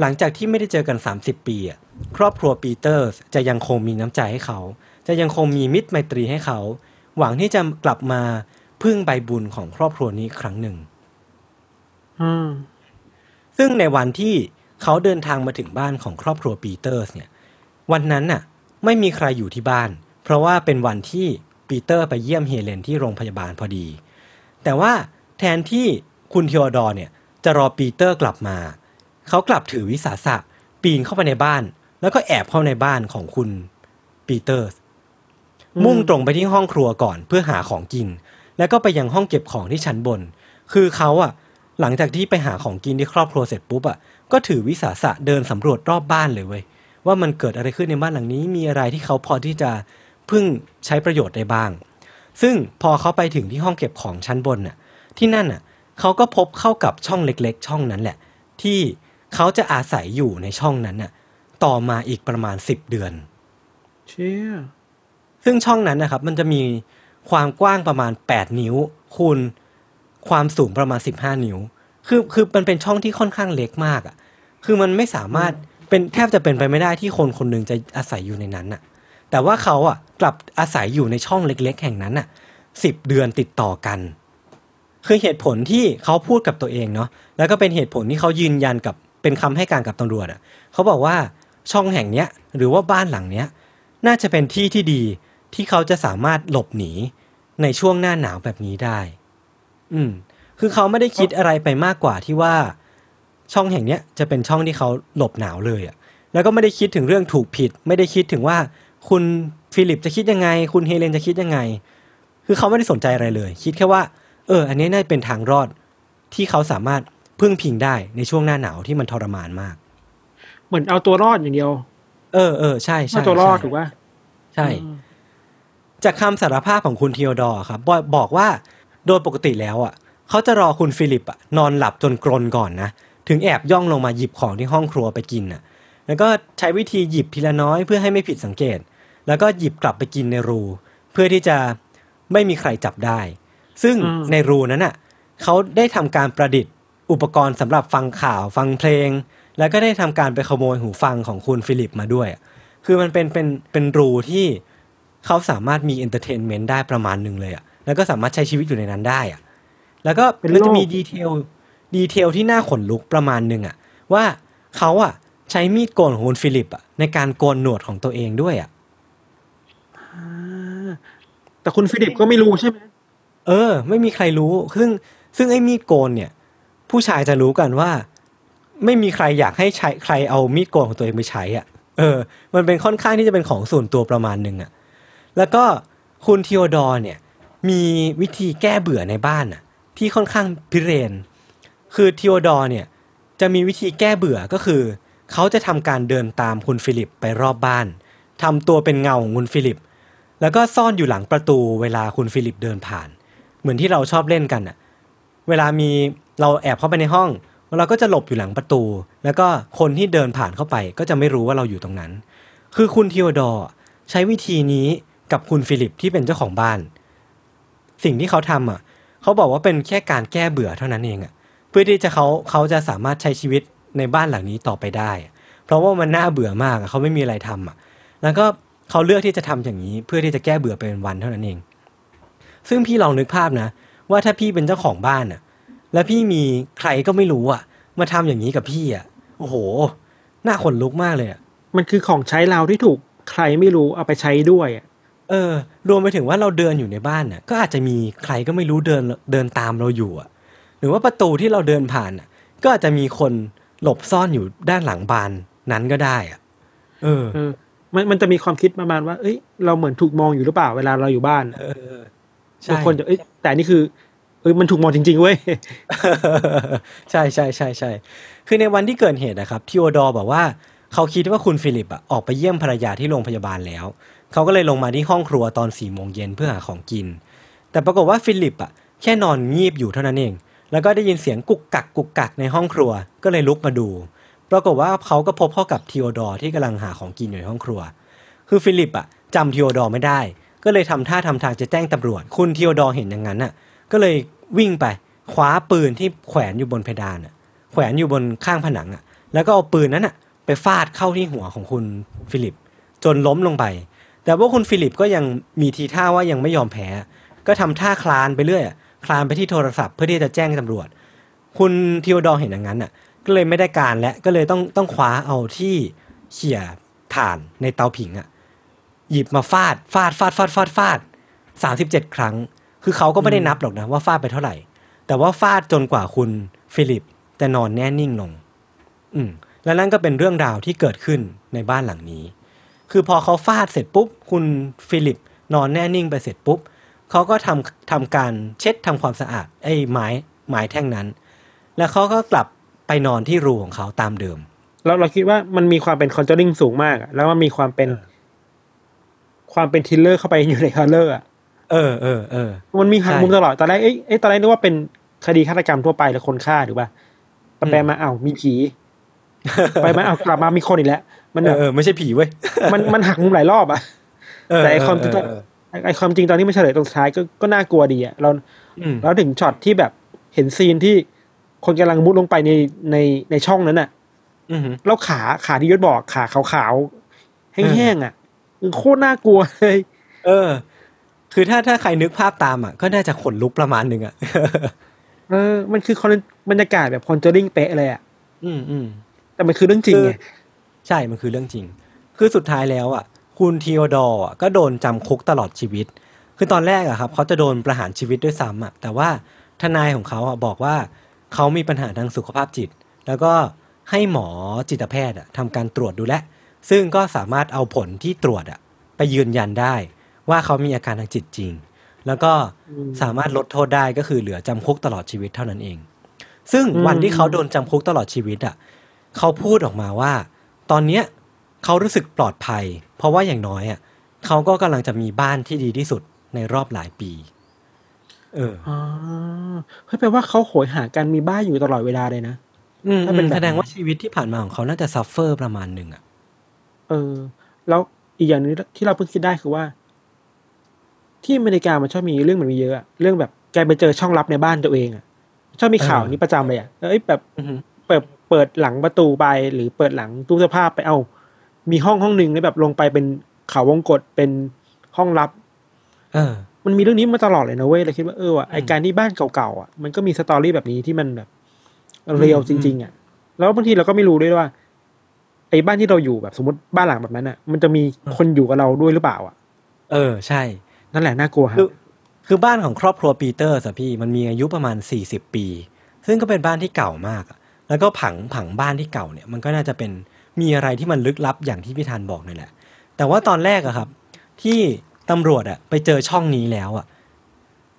หลังจากที่ไม่ได้เจอกัน 30 ปีอะครอบครัวปีเตอร์จะยังคงมีน้ำใจให้เขา จะยังคงมีมิตรไมตรีให้เขา หวังที่จะกลับมาพึ่งใบบุญของครอบครัวนี้อีกครั้งหนึ่งอืมซึ่งในวันที่เขาเดินทางมาถึงบ้านของครอบครัวปีเตอร์สเนี่ย วันนั้นน่ะ ไม่มีใครอยู่ที่บ้าน เพราะว่าเป็นวันที่ ปีเตอร์ไปเยี่ยมเฮเลนที่โรงพยาบาลพอดี แต่ว่าแทนที่คุณทีโอดอร์เนี่ยจะรอปีเตอร์กลับมา เขากลับถือวิสาสะปีนเข้าไปในบ้าน แล้วก็แอบเข้าในบ้านของคุณปีเตอร์ มุ่งตรงไปที่ห้องครัวก่อนเพื่อหาของกิน แล้วก็ไปยังห้องเก็บของที่ชั้นบน คือเขาอะหลังจากที่ไปหาของกินที่ครอบครัวเสร็จปุ๊บอะก็ถือวิสาสะเดินสำรวจรอบบ้านเลยเว้ยว่ามันเกิดอะไรขึ้นในบ้านหลังนี้มีอะไรที่เขาพอที่จะ พึ่งใช้ประโยชน์ได้บ้าง ซึ่งพอเขาไปถึงที่ห้องเก็บของชั้นบนน่ะที่นั่นน่ะเขาก็พบเข้ากับช่องเล็กๆ ช่องนั้นแหละ ที่เขาจะอาศัยอยู่ในช่องนั้นน่ะต่อมาอีกประมาณสิบเดือน เชี่ยซึ่งช่องนั้นนะครับ มันจะมีความกว้างประมาณ8นิ้ว คูณความสูงประมาณ15นิ้ว คือคือมันเป็นช่องที่ค่อนข้างเล็กมากอะ่ะ คือมันไม่สามารถเป็นแทบจะเป็นไปไม่ได้ที่คนคนหนึ่งจะอาศัยอยู่ในนั้นน่ะ แต่ว่าเขาอะกลับอาศัยอยู่ในช่องเล็ก ๆ แห่งนั้นน่ะสิบเดือนติดต่อกัน คือเหตุผลที่เขาพูดกับตัวเองเนาะแล้วก็เป็นเหตุผลที่เขายืนยันกับเป็นคำให้การกับตำรวจอะเขาบอกว่าช่องแห่งเนี้ยหรือว่าบ้านหลังเนี้ยน่าจะเป็นที่ที่ดีที่เขาจะสามารถหลบหนีในช่วงหน้าหนาวแบบนี้ได้ อืม คือเขาไม่ได้คิดอะไรไปมากกว่าที่ว่า ช่องแห่งเนี้ยจะเป็นช่องที่เขาหลบหนาวเลยอะ่ะ แล้วก็ไม่ได้คิดถึงเรื่องถูกผิด ไม่ได้คิดถึงว่า คุณฟิลิปจะคิดยังไง คุณเฮเลนจะคิดยังไง คือเขาไม่ได้สนใจอะไรเลย คิดแค่ว่า เออ อันนี้น่าจะเป็นทางรอดที่เขาสามารถพึ่งพิงได้ในช่วงหน้าหนาวที่มันทรมานมาก เหมือนเอาตัวรอดอย่างเดียว เออเออใช่ใช่เอาตัวรอดใช่ถูกป่ะใช่ จากคำสารภาพของคุณเทียดอร์ครับบอกบอกว่าโดยปกติแล้วอะเขาจะรอคุณฟิลิปอะนอนหลับจนกรนก่อนนะถึงแอบย่องลงมาหยิบของที่ห้องครัวไปกินอะ แล้วก็ใช้วิธีหยิบทีละน้อยเพื่อให้ไม่ผิดสังเกต แล้วก็หยิบกลับไปกินในรู เพื่อที่จะไม่มีใครจับได้ ซึ่งอืมในรูนั้นอะเขาได้ทำการประดิษฐ์ อุปกรณ์สำหรับฟังข่าวฟังเพลง แล้วก็ได้ทำการไปขโมยหูฟังของคุณฟิลิปมาด้วยอะคือมันเป็นเป็นเป็นรูที่เขาสามารถมี entertainment ได้ประมาณหนึ่งเลยอะแล้วก็สามารถใช้ชีวิตอยู่ในนั้นได้อะแล้วก็เป็นมันจะโลกมี detail detail ที่น่าขนลุกประมาณหนึ่งอะว่าเขาอะใช้มีดโกนของคุณฟิลิปอะในการโกนหนวดของตัวเองด้วยอะอ่า แต่คุณฟิลิปก็ไม่รู้ใช่ไหมเออ ไม่มีใครรู้ ซึ่งซึ่งไอ้มีดโกนเนี่ย ผู้ชายจะรู้กันว่า ไม่มีใครอยากให้ใช้ใครเอามีดโกนของตัวเองไปใช้อะ เออ มันเป็นค่อนข้างที่จะเป็นของส่วนตัวประมาณหนึ่งอะ แล้วก็คุณทีโอดอร์เนี่ย มีวิธีแก้เบื่อในบ้านอะ ที่ค่อนข้างพิเรนทร์ คือทีโอดอร์เนี่ย จะมีวิธีแก้เบื่อก็คือ เขาจะทำการเดินตามคุณฟิลิปไปรอบบ้านทำตัวเป็นเงาของคุณฟิลิป แล้วก็ซ่อนอยู่หลังประตูเวลาคุณฟิลิปเดินผ่าน เหมือนที่เราชอบเล่นกันอะเวลามีเราแอบเข้าไปในห้อง เราก็จะหลบอยู่หลังประตู แล้วก็คนที่เดินผ่านเข้าไปก็จะไม่รู้ว่าเราอยู่ตรงนั้น คือคุณทีโอดอร์ใช้วิธีนี้กับคุณฟิลิปที่เป็นเจ้าของบ้าน สิ่งที่เขาทำอะเขาบอกว่าเป็นแค่การแก้เบื่อเท่านั้นเองอะเพื่อที่จะเขาเขาจะสามารถใช้ชีวิตในบ้านหลังนี้ต่อไปได้ เพราะว่ามันน่าเบื่อมากเขาไม่มีอะไรทำอะ แล้วก็ เขาเลือกที่จะทำอย่างนี้ เพื่อที่จะแก้เบื่อไปเป็นวันเท่านั้นเอง ซึ่งพี่ลองนึกภาพนะ ว่าถ้าพี่เป็นเจ้าของบ้านอะแล้วพี่มีใครก็ไม่รู้อะมาทำอย่างนี้กับพี่อะโอ้โหน่าขนลุกมากเลยอะมันคือของใช้เราที่ถูกใครไม่รู้เอาไปใช้ด้วยอะเออ รวมไปถึงว่าเราเดินอยู่ในบ้านน่ะ ก็อาจจะมีใครก็ไม่รู้เดินเดินตามเราอยู่อะ หรือว่าประตูที่เราเดินผ่านน่ะ ก็อาจจะมีคนหลบซ่อนอยู่ด้านหลังบานนั้นก็ได้อะ เออเออ มันมันจะมีความคิดประมาณว่า เอ้ย เราเหมือนถูกมองอยู่หรือเปล่าเวลาเราอยู่บ้านเออใช่บางคนจะเอ้ยแต่นี่คือเอ้ยมันถูกมองจริง ๆ เว้ย ใช่ใช่ใช่ใช่คือในวันที่เกิดเหตุนะครับทีโอดอร์บอกว่าเขาคิดว่าคุณฟิลิปอะออกไปเยี่ยมภรรยาที่โรงพยาบาลแล้ว เขาก็เลยลงมาที่ห้องครัวตอนสี่โมงเย็นเพื่อหาของกิน แต่ปรากฏว่าฟิลิปอะแค่นอนงีบอยู่เท่านั้นเอง แล้วก็ได้ยินเสียงกุกกักกุกกักในห้องครัวก็เลยลุกมาดู ปรากฏว่าเขาก็พบเข้ากับทีโอดอร์ที่กำลังหาของกินอยู่ในห้องครัว คือฟิลิปอะจำทีโอดอร์ไม่ได้ ก็เลยทำท่าทำทางจะแจ้งตำรวจ คุณทีโอดอร์เห็นอย่างนั้นอะก็เลยวิ่งไปคว้าปืนที่แขวนอยู่บนเพดานอะแขวนอยู่บนข้างผนังอะแล้วก็เอาปืนนั้นอะไปฟาดเข้าที่หัวของคุณฟิลิป จนล้มลงไป แต่ว่าคุณฟิลิปก็ยังมีทีท่าว่ายังไม่ยอมแพ้ ก็ทำท่าคลานไปเรื่อยคลานไปที่โทรศัพท์เพื่อที่จะแจ้งตำรวจ คุณทีโอดอร์เห็นอย่างนั้นอะ ก็เลยไม่ได้การและก็เลยต้องต้องคว้าเอาที่เขี่ยถ่านในเตาผิงอะหยิบมาฟาดฟาดฟาดฟาดฟาดฟาดสามสิบเจ็ดครั้ง คือเขาก็ไม่ได้นับหรอกนะว่าฟาดไปเท่าไหร่ แต่ว่าฟาดจนกว่าคุณฟิลิปจะนอนแน่นิ่งลง อืมและนั่นก็เป็นเรื่องราวที่เกิดขึ้นในบ้านหลังนี้ คือพอเขาฟาดเสร็จปุ๊บ คุณฟิลิปนอนแน่นิ่งไปเสร็จปุ๊บเขาก็ทำทำการเช็ดทำความสะอาดไอ้ไม้ไม้แท่งนั้น แล้วเขาก็กลับ ไปนอนที่รูของเขาตามเดิมเราเราคิดว่ามันมีความเป็น Conjuring สูงมากอะแล้วมันมีความเป็น ความเป็น thriller เข้าไปอยู่ใน horror อะเออเออเออมันมีหักใช่มุมตลอดตอนแรกเอ้ยเอ้ยตอนแรกนึกว่าเป็นคดีฆาตกรรมทั่วไปหรือคนฆ่าถูกป่ะไปไปมาอ้าวมีผีไปมาอ้าวกลับมามีคนอีกแล้วมันเอแบอบเออไม่ใช่ผีเว้ยมันมันหักมุมหลายรอบอะเออแต่ไอความจริงเออเออไอความจริงตอนที่มันเฉลยตรงสุดท้ายก็ก็น่ากลัวดีอะเราอืมเราถึงช็อตที่แบบเห็นซีนที่ คนกำลังมุดลงไปในในในช่องนั้นอะอือหือแล้วขาขาที่ยศบอกขาขาวๆแห้งๆอะมันโคตรน่ากลัวเลยเออ คือถ้าถ้าใครนึกภาพตามอะ ก็น่าจะขนลุกประมาณหนึ่งอะเออ มันคือคอนบรรยากาศแบบคอนเจอริงเป๊ะเลยอะอืมอืมแต่มันคือเรื่องจริงไงใช่มันคือเรื่องจริง คือสุดท้ายแล้วอะ คุณทีโอดอร์อะก็โดนจำคุกตลอดชีวิต คือตอนแรกอะครับเขาจะโดนประหารชีวิตด้วยซ้ำอะ แต่ว่าทนายของเขาอะบอกว่า เขามีปัญหาทางสุขภาพจิต แล้วก็ให้หมอจิตแพทย์อะทำการตรวจดูแลซึ่งก็สามารถเอาผลที่ตรวจอะไปยืนยันได้ ว่าเขามีอาการทางจิตจริง แล้วก็สามารถลดโทษได้ก็คือเหลือจำคุกตลอดชีวิตเท่านั้นเอง ซึ่งวันที่เขาโดนจำคุกตลอดชีวิตอะเขาพูดออกมาว่า ตอนเนี้ยเขารู้สึกปลอดภัย เพราะว่าอย่างน้อยอะเขาก็กำลังจะมีบ้านที่ดีที่สุดในรอบหลายปี เอออ๋อเฮ้ยแปลว่าเขาโหยหาการมีบ้านอยู่ตลอดเวลาเลยนะอืมถ้าเป็นแบบแสดงว่าชีวิตที่ผ่านมาของเขาน่าจะ suffer ประมาณหนึ่งอะ เออ แล้วอีกอย่างหนึงที่เราเพิ่งคิดได้คือว่า ที่อเมริกามันชอบมีเรื่องแบบนี้เยอะอะเรื่องแบบแกไปเจอช่องลับในบ้านตัวเองอะชอบมีข่าวนี้ประจำเลยอะเอ้ยแบบอือฮึเปิดเปิดหลังประตูไปหรือเปิดหลังตู้เสื้อผ้าไปเอา มีห้องห้องหนึ่งแล้วแบบลงไปเป็นเขาวงกฏเป็นห้องลับ เออ มันมีเรื่องนี้มาตลอดเลยนะเว้ยเราคิดว่าเออว่ะไอการที่บ้านเก่าๆอะมันก็มี story แบบนี้ที่มันแบบเรียลจริง ๆ อะ แล้วบางทีเราก็ไม่รู้ด้วยว่า ไอ้บ้านที่เราอยู่แบบสมมติบ้านหลังแบบนั้นอะ มันจะมีคนอยู่กับเราด้วยหรือเปล่าอะ เออใช่ นั่นแหละน่ากลัวครัคืบอคือบ้านของครอบครัวปีเตอร์สะพี่มันมีอายุประมาณ40ปี ซึ่งก็เป็นบ้านที่เก่ามากอะแล้วก็ผังผังบ้านที่เก่าเนี่ยมันก็น่าจะเป็นมีอะไรที่มันลึกลับอย่างที่พี่ธันบอกนี่แหละ แต่ว่าตอนแรกอะครับ ที่ ตำรวจอะไปเจอช่องนี้แล้วอะ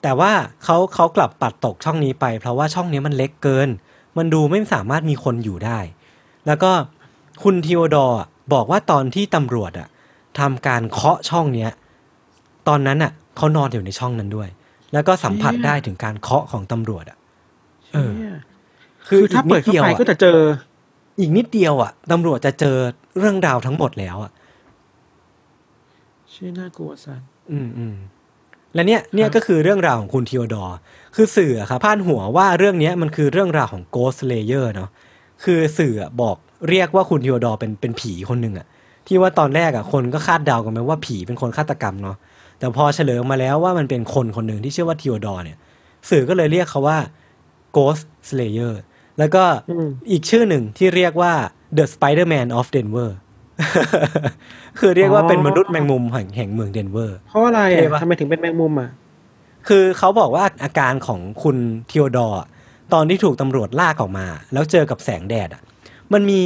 แต่ว่าเขาเขากลับปัดตกช่องนี้ไป เพราะว่าช่องนี้มันเล็กเกิน มันดูไม่สามารถมีคนอยู่ได้ แล้วก็คุณทีโอดอร์อะบอกว่าตอนที่ตำรวจอะทำการเคาะช่องเนี้ย ตอนนั้นอะเขานอนอยู่ในช่องนั้นด้วย แล้วก็สัมผัสเชี่ยได้ถึงการเคาะของตำรวจอะเออเนี่ยคือคือถ้าเปิดเข้าไปก็จะเจอ อีกนิดเดียวอะตำรวจจะเจอเรื่องราวทั้งหมดแล้วอะ ชื่อน่ากลัวสัสอืมอืมและเนี่ยเนี่ยครับก็คือเรื่องราวของคุณทีโอดอร์คือสื่ออะครับพาดหัวว่าเรื่องเนี้ยมันคือเรื่องราวของ Ghost Slayer เนาะคือสื่ออะบอกเรียกว่าคุณทีโอดอร์เป็นเป็นผีคนหนึ่งอะที่ว่าตอนแรกอะคนก็คาดเดากันไปว่าผีเป็นคนฆาตกรรมเนาะแต่พอเฉลยออกมาแล้วว่ามันเป็นคนคนหนึ่งที่ชื่อว่าทีโอดอร์เนี่ย สื่อก็เลยเรียกเขาว่า Ghost Slayer แล้วก็อืมอีกชื่อหนึ่งที่เรียกว่า The Spider-Man of Denver คือเรียกว่าเป็นมนุษย์แมงมุมแห่งแห่งเมืองเดนเวอร์ เพราะอะไรเท่อะปะทำไมถึงเป็นแมงมุมอะ คือเขาบอกว่าอาการของคุณทีโอดอร์อะตอนที่ถูกตำรวจลากออกมา แล้วเจอกับแสงแดดอะ มันมี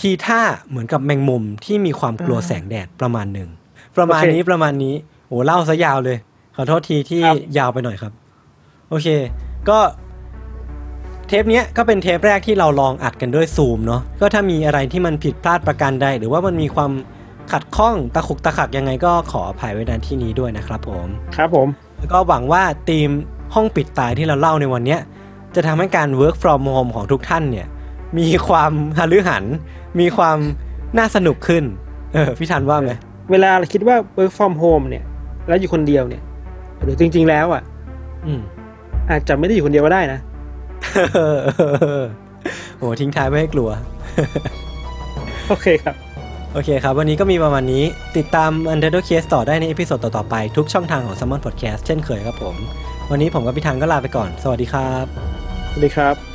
ทีท่าเหมือนกับแมงมุมที่มีความกลัวอ่าแสงแดดประมาณหนึ่ง ประมาณโอเคนี้ประมาณนี้โหเล่าซะยาวเลย ขอโทษทีที่ครับยาวไปหน่อยครับ โอเค ก็ เทปเนี้ยก็เป็นเทปแรกที่เราลองอัดกันด้วยซูมเนาะก็ถ้ามีอะไรที่มันผิดพลาดประการใด หรือว่ามันมีความขัดข้องตะขุกตะขักยังไงก็ขออภัยไว้ในที่นี้ด้วยนะครับผม ครับผม แล้วก็หวังว่าทีมห้องปิดตายที่เราเล่าในวันเนี้ยจะทำให้การ work from home ของทุกท่านเนี่ย มีความฮาลือหัน มีความน่าสนุกขึ้น เออพี่ทันว่าไหมเวลาเราคิดว่า work from home เนี่ย แล้วอยู่คนเดียวเนี่ยหรือจริง ๆ แล้วอะ อืม อาจจะไม่ได้อยู่คนเดียวก็ได้นะ โหทิ้งท้ายไว้ให้กลัว โอเคครับ โอเคครับ วันนี้ก็มีประมาณนี้ ติดตาม Untitled Case ต่อได้ในเอพิโซดต่อ ๆ ไป ทุกช่องทางของ Salmon Podcast เช่นเคยครับผม วันนี้ผมกับพี่ทันก็ลาไปก่อน สวัสดีครับ สวัสดีครับ